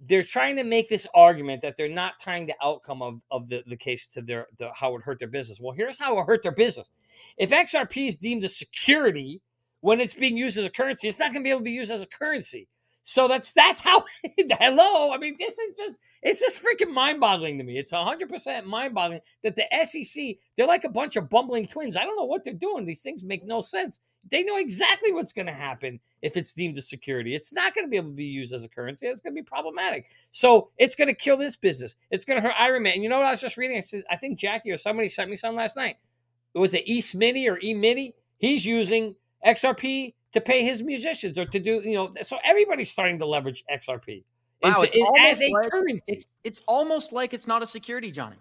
they're trying to make this argument that they're not tying the outcome of, of the, the case to their the, how it hurt their business. Well, here's how it hurt their business. If XRP is deemed a security when it's being used as a currency, it's not going to be able to be used as a currency. So that's that's how. hello, I mean, this is just it's just freaking mind boggling to me. It's hundred percent mind boggling that the SEC they're like a bunch of bumbling twins. I don't know what they're doing. These things make no sense. They know exactly what's going to happen if it's deemed a security. It's not going to be able to be used as a currency. It's going to be problematic. So it's going to kill this business. It's going to hurt Iron Man. And you know what I was just reading? I said I think Jackie or somebody sent me something last night. It was it East Mini or E Mini. He's using XRP to pay his musicians or to do, you know, so everybody's starting to leverage XRP wow, into, as a like, currency. It's, it's almost like it's not a security, Johnny.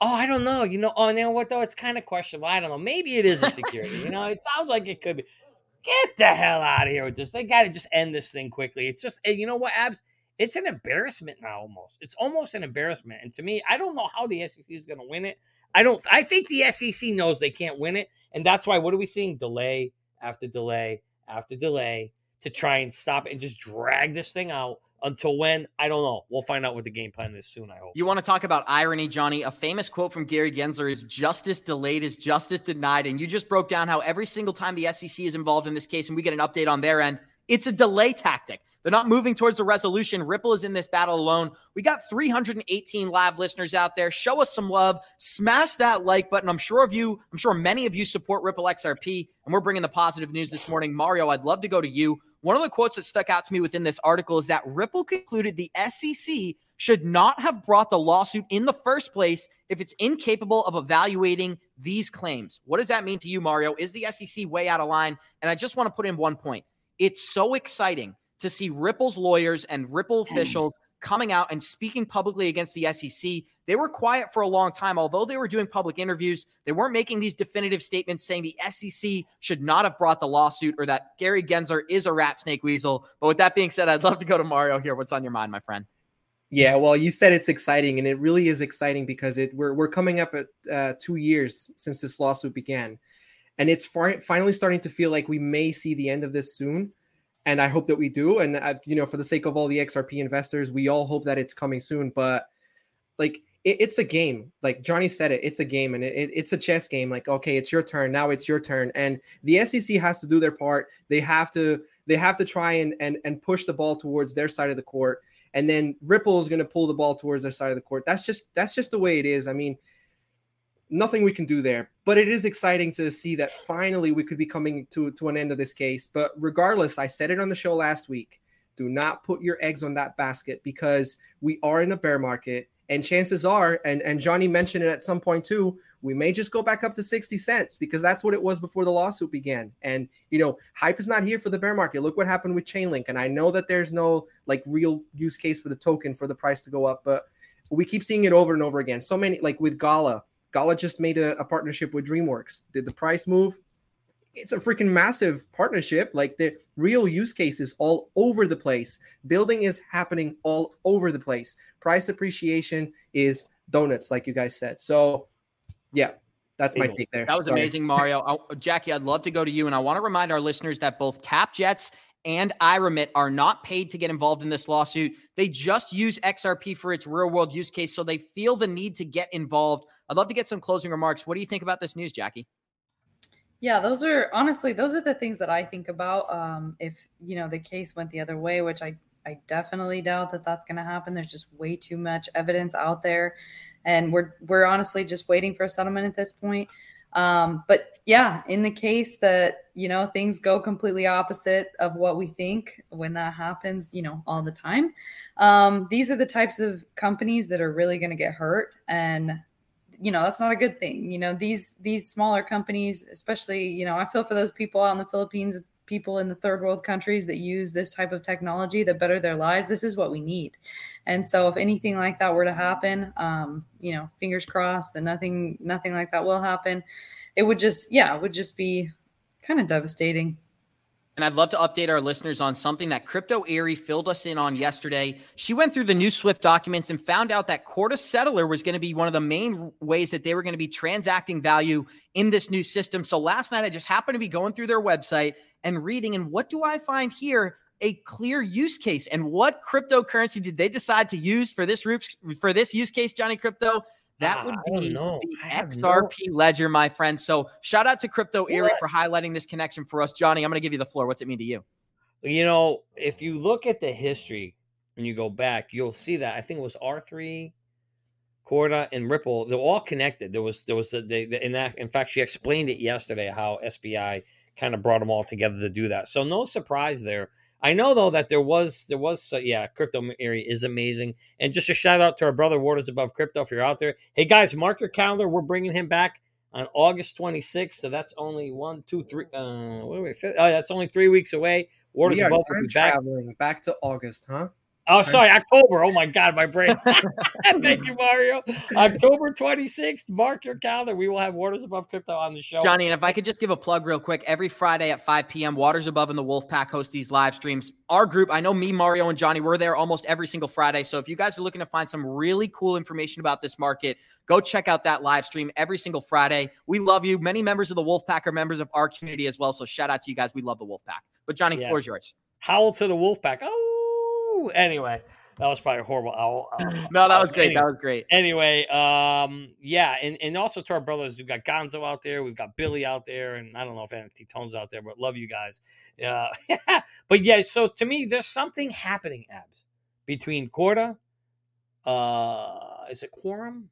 Oh, I don't know. You know, oh, you know what though? It's kind of questionable. I don't know. Maybe it is a security. you know, it sounds like it could be. Get the hell out of here with this. They got to just end this thing quickly. It's just, you know what, Abs? It's an embarrassment now. Almost, it's almost an embarrassment. And to me, I don't know how the SEC is going to win it. I don't. I think the SEC knows they can't win it, and that's why. What are we seeing? Delay after delay after delay to try and stop and just drag this thing out until when I don't know. We'll find out what the game plan is soon. I hope. You want to talk about irony, Johnny? A famous quote from Gary Gensler is "Justice delayed is justice denied," and you just broke down how every single time the SEC is involved in this case, and we get an update on their end, it's a delay tactic. They're not moving towards a resolution. Ripple is in this battle alone. We got 318 live listeners out there. Show us some love. Smash that like button. I'm sure of you, I'm sure many of you support Ripple XRP, and we're bringing the positive news this morning. Mario, I'd love to go to you. One of the quotes that stuck out to me within this article is that Ripple concluded the SEC should not have brought the lawsuit in the first place if it's incapable of evaluating these claims. What does that mean to you, Mario? Is the SEC way out of line? And I just want to put in one point. It's so exciting to see Ripple's lawyers and Ripple mm. officials coming out and speaking publicly against the SEC. They were quiet for a long time. Although they were doing public interviews, they weren't making these definitive statements saying the SEC should not have brought the lawsuit or that Gary Gensler is a rat snake weasel. But with that being said, I'd love to go to Mario here. What's on your mind, my friend? Yeah, well, you said it's exciting, and it really is exciting because it we're we're coming up at uh, two years since this lawsuit began, and it's far, finally starting to feel like we may see the end of this soon and I hope that we do. And uh, you know, for the sake of all the XRP investors, we all hope that it's coming soon. But like, it, it's a game. Like Johnny said, it it's a game, and it, it's a chess game. Like, okay, it's your turn now. It's your turn, and the SEC has to do their part. They have to they have to try and and and push the ball towards their side of the court. And then Ripple is going to pull the ball towards their side of the court. That's just that's just the way it is. I mean, nothing we can do there. But it is exciting to see that finally we could be coming to, to an end of this case. But regardless, I said it on the show last week. Do not put your eggs on that basket because we are in a bear market. And chances are, and, and Johnny mentioned it at some point too, we may just go back up to 60 cents because that's what it was before the lawsuit began. And, you know, hype is not here for the bear market. Look what happened with Chainlink. And I know that there's no like real use case for the token for the price to go up, but we keep seeing it over and over again. So many, like with Gala, Gala just made a, a partnership with DreamWorks. Did the price move? It's a freaking massive partnership. Like the real use cases all over the place. Building is happening all over the place. Price appreciation is donuts, like you guys said. So, yeah, that's my take there. That was Sorry. amazing, Mario. I, Jackie, I'd love to go to you. And I want to remind our listeners that both Tap Jets and iRemit are not paid to get involved in this lawsuit. They just use XRP for its real world use case. So they feel the need to get involved. I'd love to get some closing remarks. What do you think about this news, Jackie? Yeah, those are honestly those are the things that I think about. Um, if you know the case went the other way, which I I definitely doubt that that's going to happen. There's just way too much evidence out there, and we're we're honestly just waiting for a settlement at this point. Um, but yeah, in the case that you know things go completely opposite of what we think when that happens you know all the time um, these are the types of companies that are really going to get hurt and you know that's not a good thing. You know these these smaller companies especially you know i feel for those people out in the philippines people in the third world countries that use this type of technology that better their lives this is what we need. And so if anything like that were to happen um, you know fingers crossed that nothing nothing like that will happen. It would just yeah it would just be kind of devastating and I'd love to update our listeners on something that Crypto Eri filled us in on yesterday. She went through the new Swift documents and found out that Corda Settler was going to be one of the main ways that they were going to be transacting value in this new system. So last night, I just happened to be going through their website and reading, and what do I find here? A clear use case. And what cryptocurrency did they decide to use for this for this use case, Johnny Krypto? That ah, would be the XRP no... ledger, my friend. So shout out to Crypto Eri for highlighting this connection for us. Johnny, I'm going to give you the floor. What's it mean to you? You know, if you look at the history and you go back, you'll see that I think it was R3, Corda, and Ripple. They're all connected. There was there was a, they, in that. In fact, she explained it yesterday how SBI kind of brought them all together to do that. So no surprise there. I know though that there was there was uh, yeah, Crypto Eri is amazing. And just a shout out to our brother Waters Above Crypto if you're out there. Hey guys, mark your calendar. We're bringing him back on August 26th. So that's only one, two, three. Uh, what are we? Oh, that's only three weeks away. Waters Above will be back. traveling back to August, huh? Oh, sorry, October. Oh my God, my brain. Thank you, Mario. October 26th. Mark your calendar. We will have Waters Above Crypto on the show. Johnny, and if I could just give a plug real quick, every Friday at 5 p.m., Waters Above and the Wolfpack host these live streams. Our group, I know me, Mario, and Johnny, we're there almost every single Friday. So if you guys are looking to find some really cool information about this market, go check out that live stream every single Friday. We love you. Many members of the Wolfpack are members of our community as well. So shout out to you guys. We love the Wolfpack. But Johnny, yeah. floor is yours. Howl to the Wolfpack. Oh, Anyway, that was probably a horrible. I'll, I'll, no, that was great. Anyway, that was great. Anyway, um, yeah, and, and also to our brothers, we've got Gonzo out there, we've got Billy out there, and I don't know if NFT Tone's out there, but love you guys. Uh, but yeah, so to me, there's something happening, abs, between Corda, uh, is it Quorum?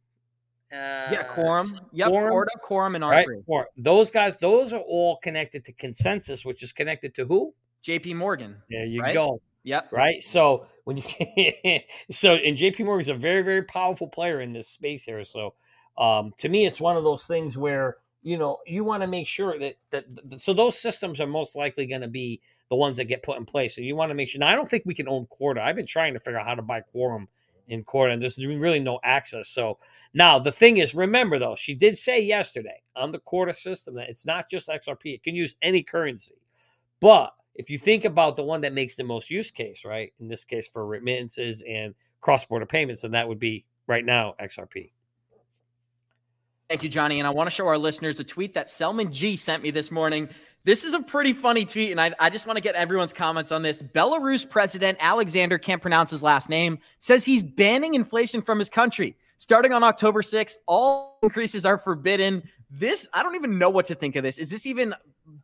Uh, yeah, Quorum. Yep, Quorum, Corda, Quorum, and R3. Right? Quorum. Those guys, those are all connected to consensus, which is connected to who? JP Morgan. There you right? go. Yep. Right. So when you so and JP Morgan is a very very powerful player in this space here. So um, to me, it's one of those things where you know you want to make sure that that so those systems are most likely going to be the ones that get put in place. So you want to make sure. Now I don't think we can own Corda. I've been trying to figure out how to buy Quorum in Corda, and there's really no access. So now the thing is, remember though, she did say yesterday on the Corda system that it's not just XRP; it can use any currency, but if you think about the one that makes the most use case, right? In this case, for remittances and cross border payments, then that would be right now XRP. Thank you, Johnny. And I want to show our listeners a tweet that Selman Gee sent me this morning. This is a pretty funny tweet, and I, I just want to get everyone's comments on this. Belarus president Alexander can't pronounce his last name, says he's banning inflation from his country. Starting on October 6th, all increases are forbidden. This, I don't even know what to think of this. Is this even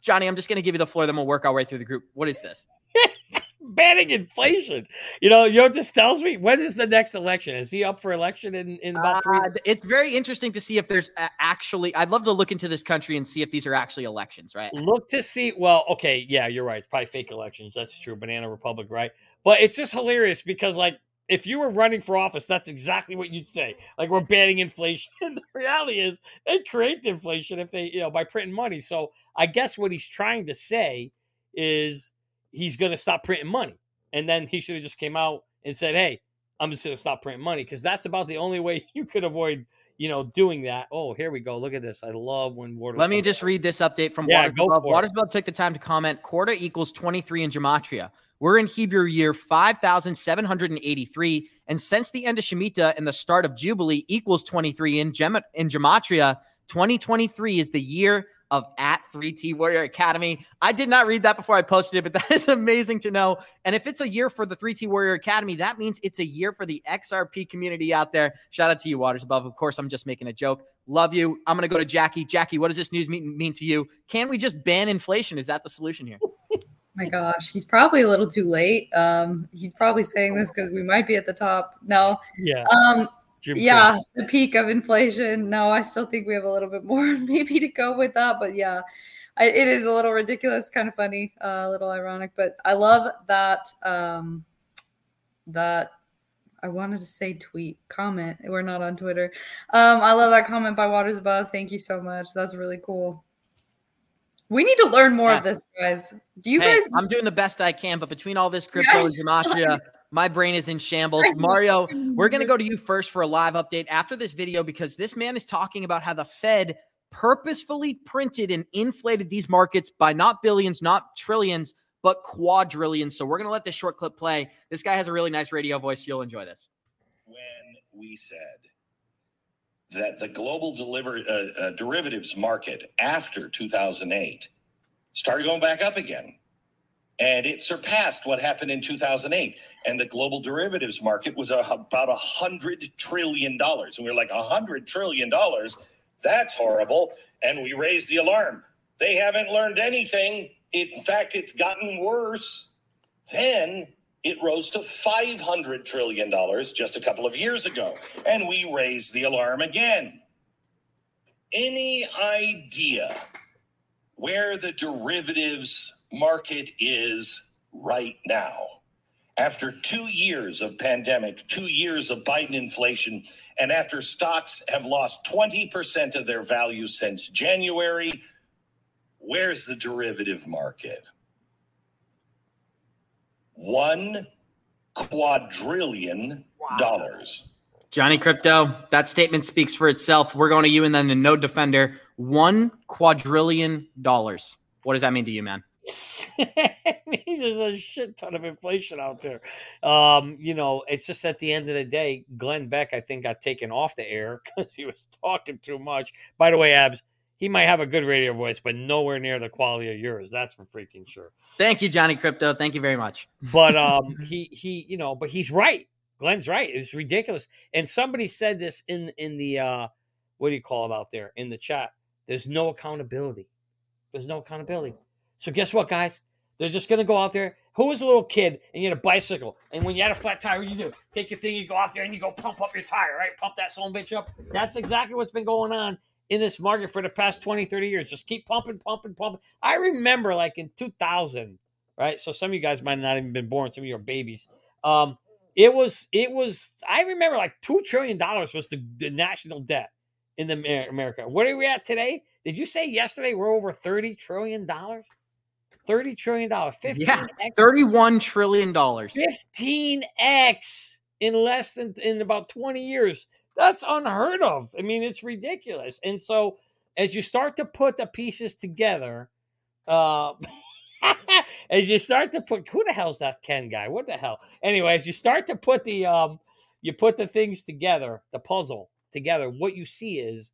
Johnny, I'm just going to give you the floor, then we'll work our way through the group. What is this? Banning inflation. You know, you know, this tells me when is the next election? Is he up for election in, in about three? Uh, it's very interesting to see if there's actually, I'd love to look into this country and see if these are actually elections, right? Look to see. Well, okay. Yeah, you're right. It's probably fake elections. That's true. Banana Republic, right? But it's just hilarious because, like, if you were running for office, that's exactly what you'd say. Like we're banning inflation. The reality is they create the inflation if they, you know, by printing money. So I guess what he's trying to say is he's going to stop printing money. And then he should have just came out and said, "Hey, I'm just going to stop printing money," because that's about the only way you could avoid, you know, doing that. Oh, here we go. Look at this. I love when water. Let me just read this update from yeah, Waters Above. Watersbub took the time to comment. quarter equals 23 in gematria. We're in Hebrew year 5,783. And since the end of Shemitah and the start of Jubilee equals 23 in, Gem- in Gematria, 2023 is the year of at 3T Warrior Academy. I did not read that before I posted it, but that is amazing to know. And if it's a year for the 3T Warrior Academy, that means it's a year for the XRP community out there. Shout out to you, Waters Above. Of course, I'm just making a joke. Love you. I'm going to go to Jackie. Jackie, what does this news mean, mean to you? Can we just ban inflation? Is that the solution here? my gosh, he's probably a little too late. Um, he's probably saying this because we might be at the top. No. Yeah. Um, Jim yeah, the peak of inflation. No, I still think we have a little bit more maybe to go with that. But yeah, I, it is a little ridiculous, kind of funny, uh, a little ironic, but I love that um, that I wanted to say tweet comment. We're not on Twitter. Um, I love that comment by Waters Above. Thank you so much. That's really cool. We need to learn more yeah. of this, guys. Do you hey, guys? I'm doing the best I can, but between all this crypto yeah. and gematria, my brain is in shambles. Mario, we're going to go to you first for a live update after this video because this man is talking about how the Fed purposefully printed and inflated these markets by not billions, not trillions, but quadrillions. So we're going to let this short clip play. This guy has a really nice radio voice. You'll enjoy this. When we said that the global deliver, uh, uh, derivatives market after 2008 started going back up again and it surpassed what happened in 2008 and the global derivatives market was about a hundred trillion dollars. And we were like a hundred trillion dollars? That's horrible. And we raised the alarm. They haven't learned anything. In fact it's gotten worse. Then it rose to 500 trillion dollars just a couple of years ago. And we raised the alarm again. Any idea where the derivatives market is right now. After two years of pandemic, two years of Biden inflation, and after stocks have lost 20% of their value since January, where's the derivative market? One quadrillion dollars. Johnny Krypto, that statement speaks for itself. We're going to you and then the Node Defender. One quadrillion dollars. What does that mean to you, man? there's a shit ton of inflation out there. Um, you know, it's just at the end of the day, Glenn Beck, I think, got taken off the air because he was talking too much. By the way, Abs, he might have a good radio voice, but nowhere near the quality of yours. That's for freaking sure. Thank you, Johnny Krypto. Thank you very much. But um, he he, you know, but he's right. Glenn's right. It's ridiculous. And somebody said this in in the uh, what do you call it out there in the chat? There's no accountability. There's no accountability. So guess what, guys? They're just gonna go out there. Who was a little kid and you had a bicycle, and when you had a flat tire, what you do? Take your thing, you go out there and you go pump up your tire, right? Pump that son bitch up. That's exactly what's been going on in this market for the past 20, 30 years. Just keep pumping, pumping, pumping. I remember like in 2000, right? So some of you guys might not even been born, some of you are babies. Um, it was, it was, I remember like $2 trillion was the, the national debt in the America. What are we at today? Did you say yesterday we're over $30 trillion? $30 trillion. 15 yeah, $31 trillion. 15x in less than in about 20 years. That's unheard of. I mean, it's ridiculous. And so as you start to put the pieces together, uh as you start to put who the hell's that Ken guy? What the hell? Anyway, as you start to put the um you put the things together, the puzzle together, what you see is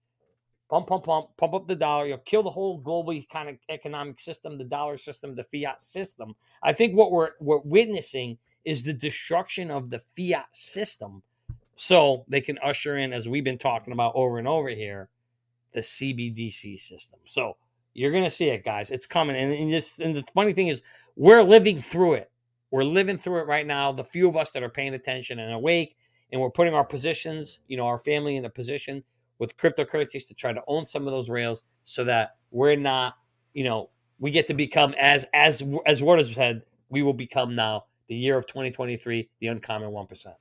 pump, pump, pump, pump up the dollar. You'll kill the whole global kind of economic system, the dollar system, the fiat system. I think what we're we're witnessing is the destruction of the fiat system, so they can usher in, as we've been talking about over and over here, the CBDC system. So you're gonna see it, guys. It's coming, and, and, this, and the funny thing is, we're living through it. We're living through it right now. The few of us that are paying attention and awake, and we're putting our positions, you know, our family in a position with cryptocurrencies to try to own some of those rails so that we're not, you know, we get to become as as as Ward has said, we will become now the year of 2023, the uncommon one percent.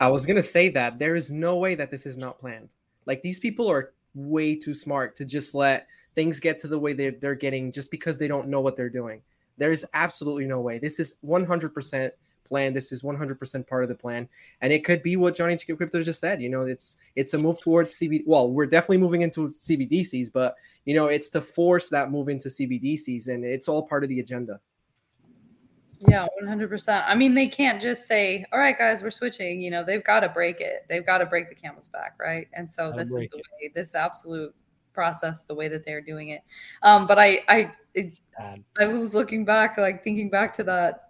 I was gonna say that there is no way that this is not planned. Like these people are way too smart to just let things get to the way they're, they're getting just because they don't know what they're doing. There is absolutely no way. This is 100% plan. This is 100% part of the plan, and it could be what Johnny Krypto just said. You know, it's it's a move towards CB. Well, we're definitely moving into CBDCs, but you know, it's to force that move into CBDCs, and it's all part of the agenda. Yeah, 100%. I mean, they can't just say, all right, guys, we're switching. You know, they've got to break it. They've got to break the camel's back, right? And so this is the it. way, this absolute process, the way that they're doing it. Um, but I, I, it, I was looking back, like thinking back to that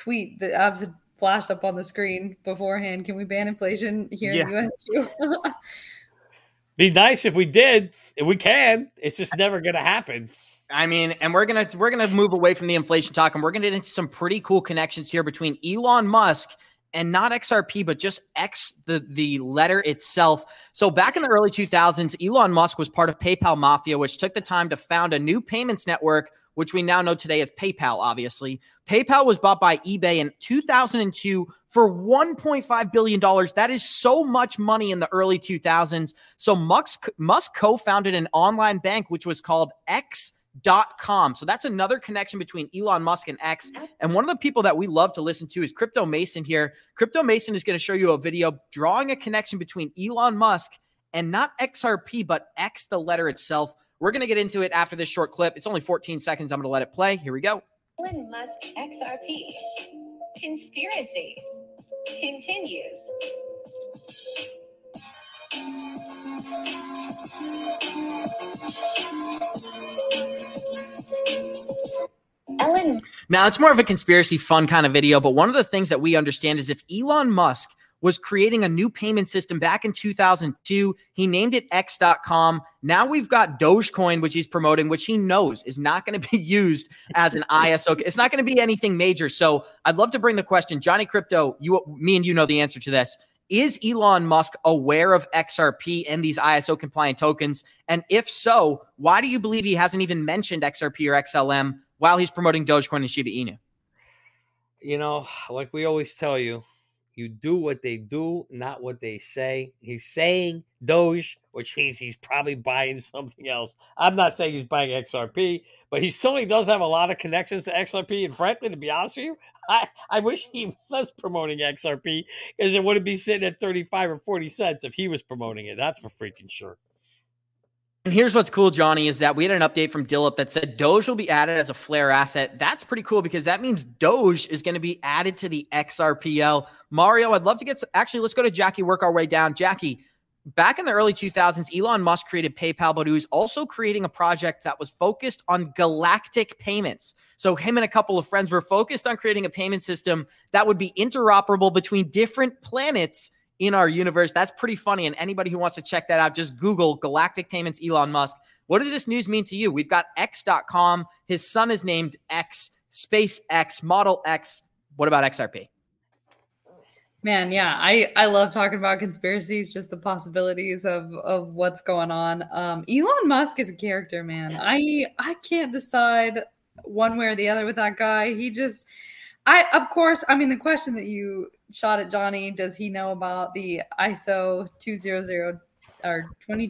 tweet that abs had flashed up on the screen beforehand. Can we ban inflation here yeah. in the US too? Be nice if we did. If we can. It's just never gonna happen. I mean, and we're gonna we're gonna move away from the inflation talk, and we're gonna get into some pretty cool connections here between Elon Musk and not XRP, but just X, the, the letter itself. So back in the early 2000s, Elon Musk was part of PayPal Mafia, which took the time to found a new payments network, which we now know today as PayPal, obviously. PayPal was bought by eBay in 2002 for $1.5 billion. That is so much money in the early 2000s. So Musk, Musk co founded an online bank, which was called X dot com. So that's another connection between Elon Musk and X. And one of the people that we love to listen to is Crypto Mason here. Crypto Mason is going to show you a video drawing a connection between Elon Musk and not XRP, but X, the letter itself. We're going to get into it after this short clip. It's only 14 seconds. I'm going to let it play. Here we go. Elon Musk XRP. Conspiracy continues. Ellen. Now, it's more of a conspiracy fun kind of video, but one of the things that we understand is if Elon Musk was creating a new payment system back in 2002, he named it X.com. Now we've got Dogecoin, which he's promoting, which he knows is not going to be used as an ISO. It's not going to be anything major. So I'd love to bring the question, Johnny Krypto. You, me, and you know the answer to this. Is Elon Musk aware of XRP and these ISO compliant tokens? And if so, why do you believe he hasn't even mentioned XRP or XLM while he's promoting Dogecoin and Shiba Inu? You know, like we always tell you, you do what they do, not what they say. He's saying Doge, which means he's probably buying something else. I'm not saying he's buying XRP, but he certainly does have a lot of connections to XRP. And frankly, to be honest with you, I, I wish he was promoting XRP because it wouldn't be sitting at 35 or 40 cents if he was promoting it. That's for freaking sure. And here's what's cool, Johnny, is that we had an update from Dillip that said Doge will be added as a Flare asset. That's pretty cool because that means Doge is going to be added to the XRPL. Mario, I'd love to get actually, let's go to Jackie, work our way down. Jackie, back in the early 2000s, Elon Musk created PayPal, but he was also creating a project that was focused on galactic payments. So, him and a couple of friends were focused on creating a payment system that would be interoperable between different planets in our universe. That's pretty funny. And anybody who wants to check that out, just Google Galactic Payments Elon Musk. What does this news mean to you? We've got X.com. His son is named X, SpaceX, Model X. What about XRP? Man, yeah, I I love talking about conspiracies, just the possibilities of of what's going on. Um, Elon Musk is a character, man. I I can't decide one way or the other with that guy. He just I of course, I mean the question that you shot at Johnny, does he know about the ISO 200 or 220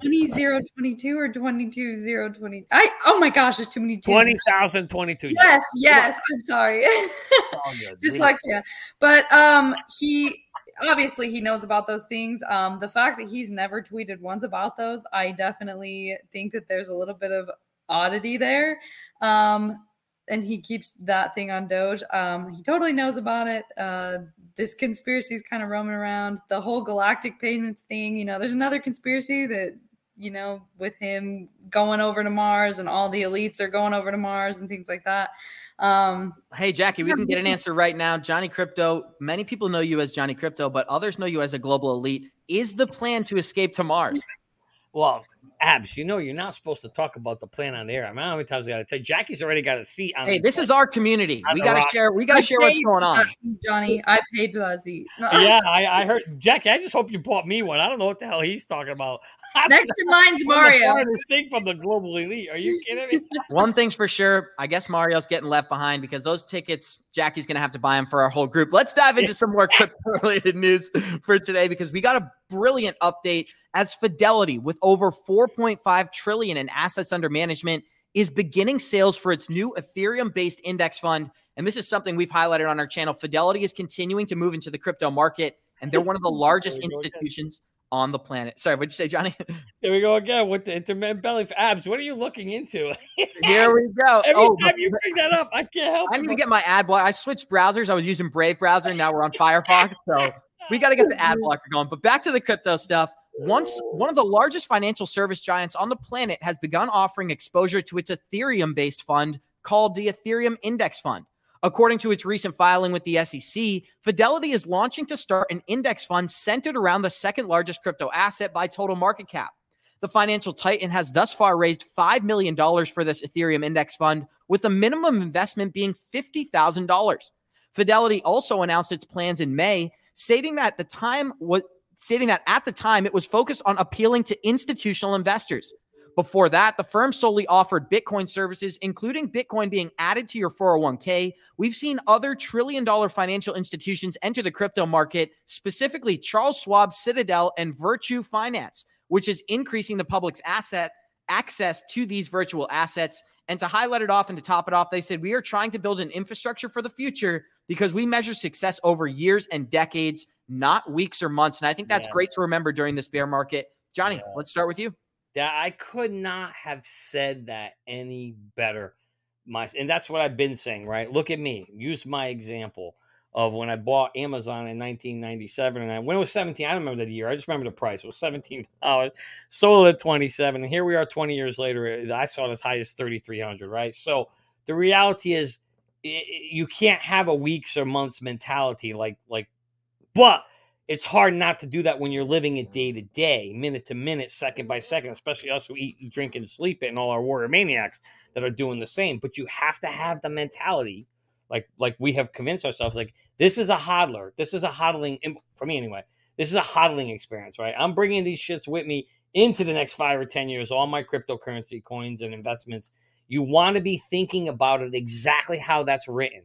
20022 or 22020? I oh my gosh, there's too many 20,022. Yes, yes, I'm sorry. Dyslexia. But um he obviously he knows about those things. Um the fact that he's never tweeted once about those, I definitely think that there's a little bit of oddity there. Um and he keeps that thing on Doge. Um, he totally knows about it. Uh, this conspiracy is kind of roaming around. The whole galactic payments thing, you know, there's another conspiracy that, you know, with him going over to Mars and all the elites are going over to Mars and things like that. Um, hey, Jackie, we can get an answer right now. Johnny Krypto, many people know you as Johnny Krypto, but others know you as a global elite. Is the plan to escape to Mars? Well, abs, you know you're not supposed to talk about the plan on the air. I mean, how many times I got to tell you? Jackie's already got a seat on. Hey, this is our community. We got to share. We got to share what's going on. Johnny, I paid for that seat. Uh-uh. yeah, I, I, heard Jackie. I just hope you bought me one. I don't know what the hell he's talking about. Next in line's Mario. Thing from the global elite. Are you kidding me? one thing's for sure. I guess Mario's getting left behind because those tickets. Jackie's going to have to buy them for our whole group. Let's dive into some more crypto related news for today because we got a brilliant update as Fidelity with over 4.5 trillion in assets under management is beginning sales for its new Ethereum based index fund. And this is something we've highlighted on our channel. Fidelity is continuing to move into the crypto market, and they're one of the largest institutions on the planet. Sorry, what'd you say, Johnny? Here we go again with the intermittent belly abs. What are you looking into? Here we go. Every oh, time you bring that up, I can't help. I need to get my ad block. I switched browsers. I was using Brave browser. Now we're on Firefox. So we got to get the ad blocker going. But back to the crypto stuff. Once one of the largest financial service giants on the planet has begun offering exposure to its Ethereum based fund called the Ethereum Index Fund. According to its recent filing with the SEC, Fidelity is launching to start an index fund centered around the second largest crypto asset by total market cap. The financial titan has thus far raised $5 million for this Ethereum index fund, with the minimum investment being $50,000. Fidelity also announced its plans in May, stating that the time what stating that at the time it was focused on appealing to institutional investors. Before that, the firm solely offered Bitcoin services, including Bitcoin being added to your 401k. We've seen other trillion dollar financial institutions enter the crypto market, specifically Charles Schwab, Citadel, and Virtue Finance, which is increasing the public's asset access to these virtual assets. And to highlight it off and to top it off, they said, We are trying to build an infrastructure for the future because we measure success over years and decades, not weeks or months. And I think that's yeah. great to remember during this bear market. Johnny, yeah. let's start with you. That I could not have said that any better. My and that's what I've been saying, right? Look at me. Use my example of when I bought Amazon in 1997, and I, when it was 17, I don't remember the year. I just remember the price. It was 17 dollars. Sold at 27, and here we are 20 years later. I saw it as high as 3,300. Right. So the reality is, you can't have a weeks or months mentality like like, but it's hard not to do that when you're living it day to day, minute to minute, second by second, especially us who eat, drink, and sleep it, and all our warrior maniacs that are doing the same. But you have to have the mentality, like like we have convinced ourselves, like this is a hodler, this is a hodling for me anyway. This is a hodling experience, right? I'm bringing these shits with me into the next five or ten years, all my cryptocurrency coins and investments. You want to be thinking about it exactly how that's written,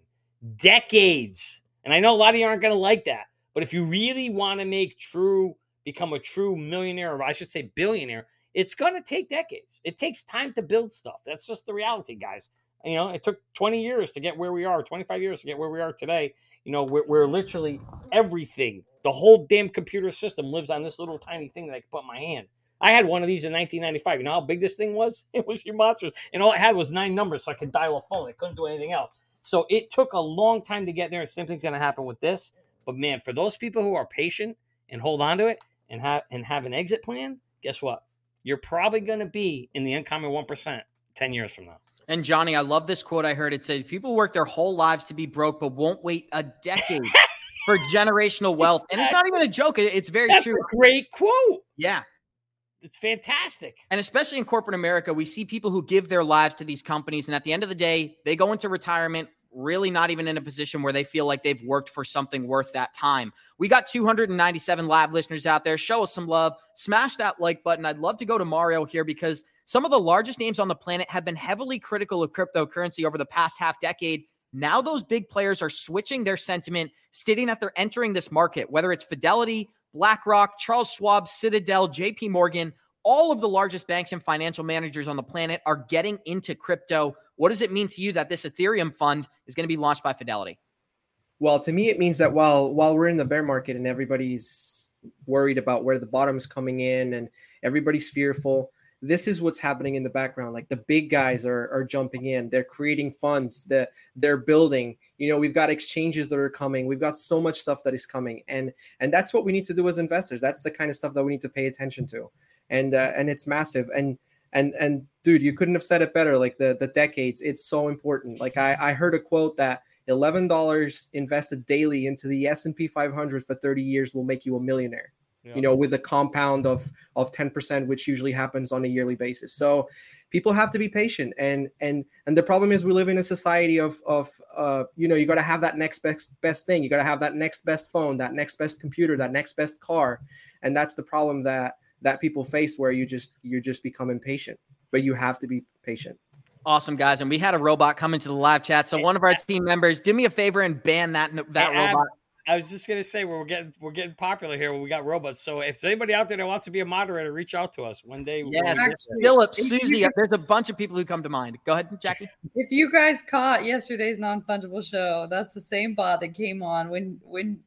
decades. And I know a lot of you aren't going to like that but if you really want to make true, become a true millionaire, or I should say billionaire, it's going to take decades. It takes time to build stuff. That's just the reality, guys. You know, it took 20 years to get where we are, 25 years to get where we are today. You know, we're, we're literally everything. The whole damn computer system lives on this little tiny thing that I can put in my hand. I had one of these in 1995. You know how big this thing was? It was your monsters. And all it had was nine numbers so I could dial a phone. I couldn't do anything else. So it took a long time to get there. Same thing's going to happen with this. But man, for those people who are patient and hold on to it and have and have an exit plan, guess what? You're probably going to be in the uncommon 1% 10 years from now. And Johnny, I love this quote I heard. It says, People work their whole lives to be broke, but won't wait a decade for generational wealth. And it's not even a joke. It's very That's true. great quote. Yeah. It's fantastic. And especially in corporate America, we see people who give their lives to these companies. And at the end of the day, they go into retirement really not even in a position where they feel like they've worked for something worth that time. We got 297 live listeners out there. Show us some love. Smash that like button. I'd love to go to Mario here because some of the largest names on the planet have been heavily critical of cryptocurrency over the past half decade. Now, those big players are switching their sentiment, stating that they're entering this market, whether it's Fidelity, BlackRock, Charles Schwab, Citadel, JP Morgan, all of the largest banks and financial managers on the planet are getting into crypto. What does it mean to you that this Ethereum fund is going to be launched by Fidelity? Well, to me, it means that while while we're in the bear market and everybody's worried about where the bottom is coming in and everybody's fearful, this is what's happening in the background. Like the big guys are, are jumping in. They're creating funds that they're building. You know, we've got exchanges that are coming. We've got so much stuff that is coming, and and that's what we need to do as investors. That's the kind of stuff that we need to pay attention to and uh, and it's massive and and and dude you couldn't have said it better like the the decades it's so important like i i heard a quote that $11 invested daily into the s&p 500 for 30 years will make you a millionaire yeah. you know with a compound of of 10% which usually happens on a yearly basis. So people have to be patient. And and and the problem is we live in a society of of uh you know you got to have that next best best thing. You got to have that next best phone that next best computer that next best car. And that's the problem that that people face where you just you just become impatient but you have to be patient. Awesome guys. And we had a robot come into the live chat. So one of our team members do me a favor and ban that that hey, robot I was just gonna say we're getting we're getting popular here we got robots. So if there's anybody out there that wants to be a moderator, reach out to us one day. Yes, Philip, Susie. Uh, there's a bunch of people who come to mind. Go ahead, Jackie. If you guys caught yesterday's non fungible show, that's the same bot that came on when when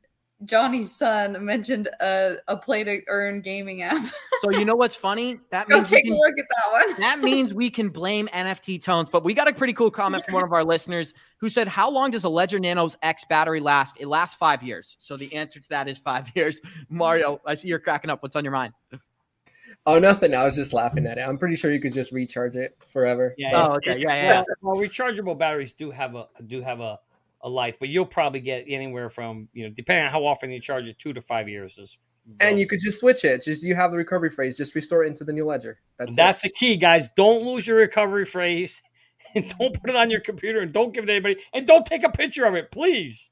Johnny's son mentioned a, a play to earn gaming app. so you know what's funny? That Go means take can, a look at that one. that means we can blame NFT tones. But we got a pretty cool comment from one of our listeners who said, "How long does a Ledger Nano's X battery last? It lasts five years." So the answer to that is five years. Mario, I see you're cracking up. What's on your mind? Oh, nothing. I was just laughing at it. I'm pretty sure you could just recharge it forever. Yeah. Oh, okay. Yeah, yeah. Well, rechargeable batteries do have a do have a a life, but you'll probably get anywhere from you know, depending on how often you charge it, two to five years is. And you could just switch it. Just you have the recovery phrase. Just restore it into the new ledger. That's that's it. the key, guys. Don't lose your recovery phrase, and don't put it on your computer, and don't give it to anybody, and don't take a picture of it, please.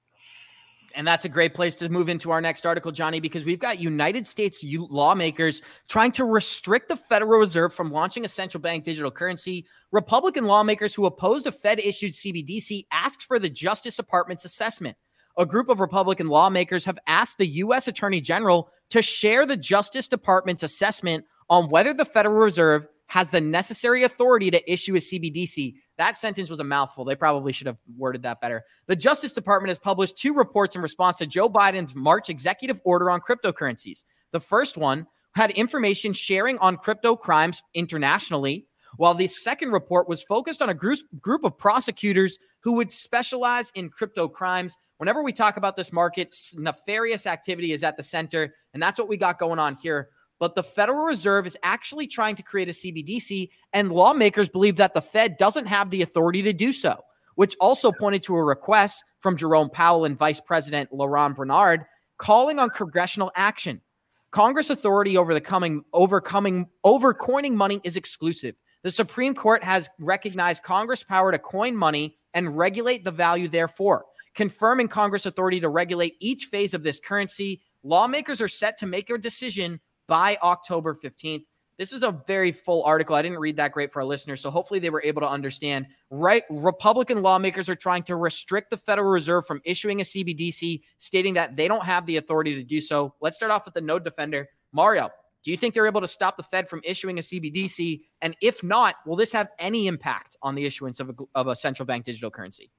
And that's a great place to move into our next article, Johnny, because we've got United States lawmakers trying to restrict the Federal Reserve from launching a central bank digital currency. Republican lawmakers who opposed a Fed issued CBDC asked for the Justice Department's assessment. A group of Republican lawmakers have asked the U.S. Attorney General to share the Justice Department's assessment on whether the Federal Reserve has the necessary authority to issue a CBDC. That sentence was a mouthful. They probably should have worded that better. The Justice Department has published two reports in response to Joe Biden's March executive order on cryptocurrencies. The first one had information sharing on crypto crimes internationally, while the second report was focused on a group, group of prosecutors who would specialize in crypto crimes. Whenever we talk about this market, nefarious activity is at the center, and that's what we got going on here but the Federal Reserve is actually trying to create a CBDC, and lawmakers believe that the Fed doesn't have the authority to do so, which also pointed to a request from Jerome Powell and Vice President Lael Brainard calling on congressional action. Congress authority over the coming overcoming over coining money is exclusive. The Supreme Court has recognized Congress power to coin money and regulate the value therefore, confirming Congress authority to regulate each phase of this currency. Lawmakers are set to make a decision by October 15th. This is a very full article. I didn't read that great for our listeners, so hopefully they were able to understand. Right, Republican lawmakers are trying to restrict the Federal Reserve from issuing a CBDC, stating that they don't have the authority to do so. Let's start off with the node defender, Mario. Do you think they're able to stop the Fed from issuing a CBDC? And if not, will this have any impact on the issuance of a, of a central bank digital currency?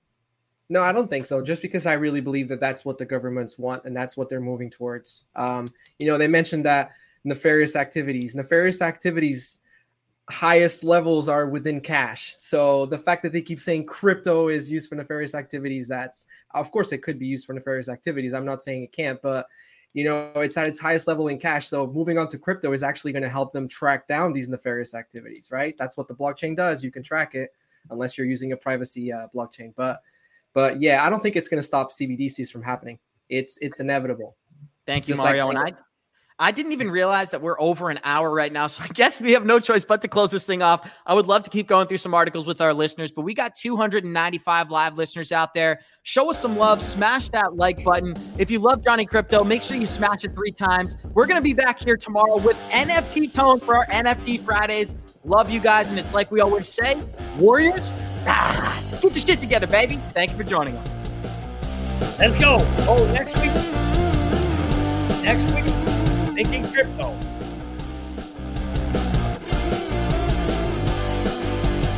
No, I don't think so. Just because I really believe that that's what the governments want and that's what they're moving towards. Um, you know, they mentioned that nefarious activities. Nefarious activities highest levels are within cash. So the fact that they keep saying crypto is used for nefarious activities, that's of course it could be used for nefarious activities. I'm not saying it can't, but you know, it's at its highest level in cash. So moving on to crypto is actually going to help them track down these nefarious activities, right? That's what the blockchain does. You can track it unless you're using a privacy uh, blockchain. But but yeah, I don't think it's going to stop CBDCs from happening. It's it's inevitable. Thank you, Just Mario. Like, and I I didn't even realize that we're over an hour right now. So I guess we have no choice but to close this thing off. I would love to keep going through some articles with our listeners, but we got 295 live listeners out there. Show us some love. Smash that like button. If you love Johnny Krypto, make sure you smash it three times. We're going to be back here tomorrow with NFT Tone for our NFT Fridays. Love you guys. And it's like we always say Warriors, ah, get your shit together, baby. Thank you for joining us. Let's go. Oh, next week. Next week. Thinking Crypto.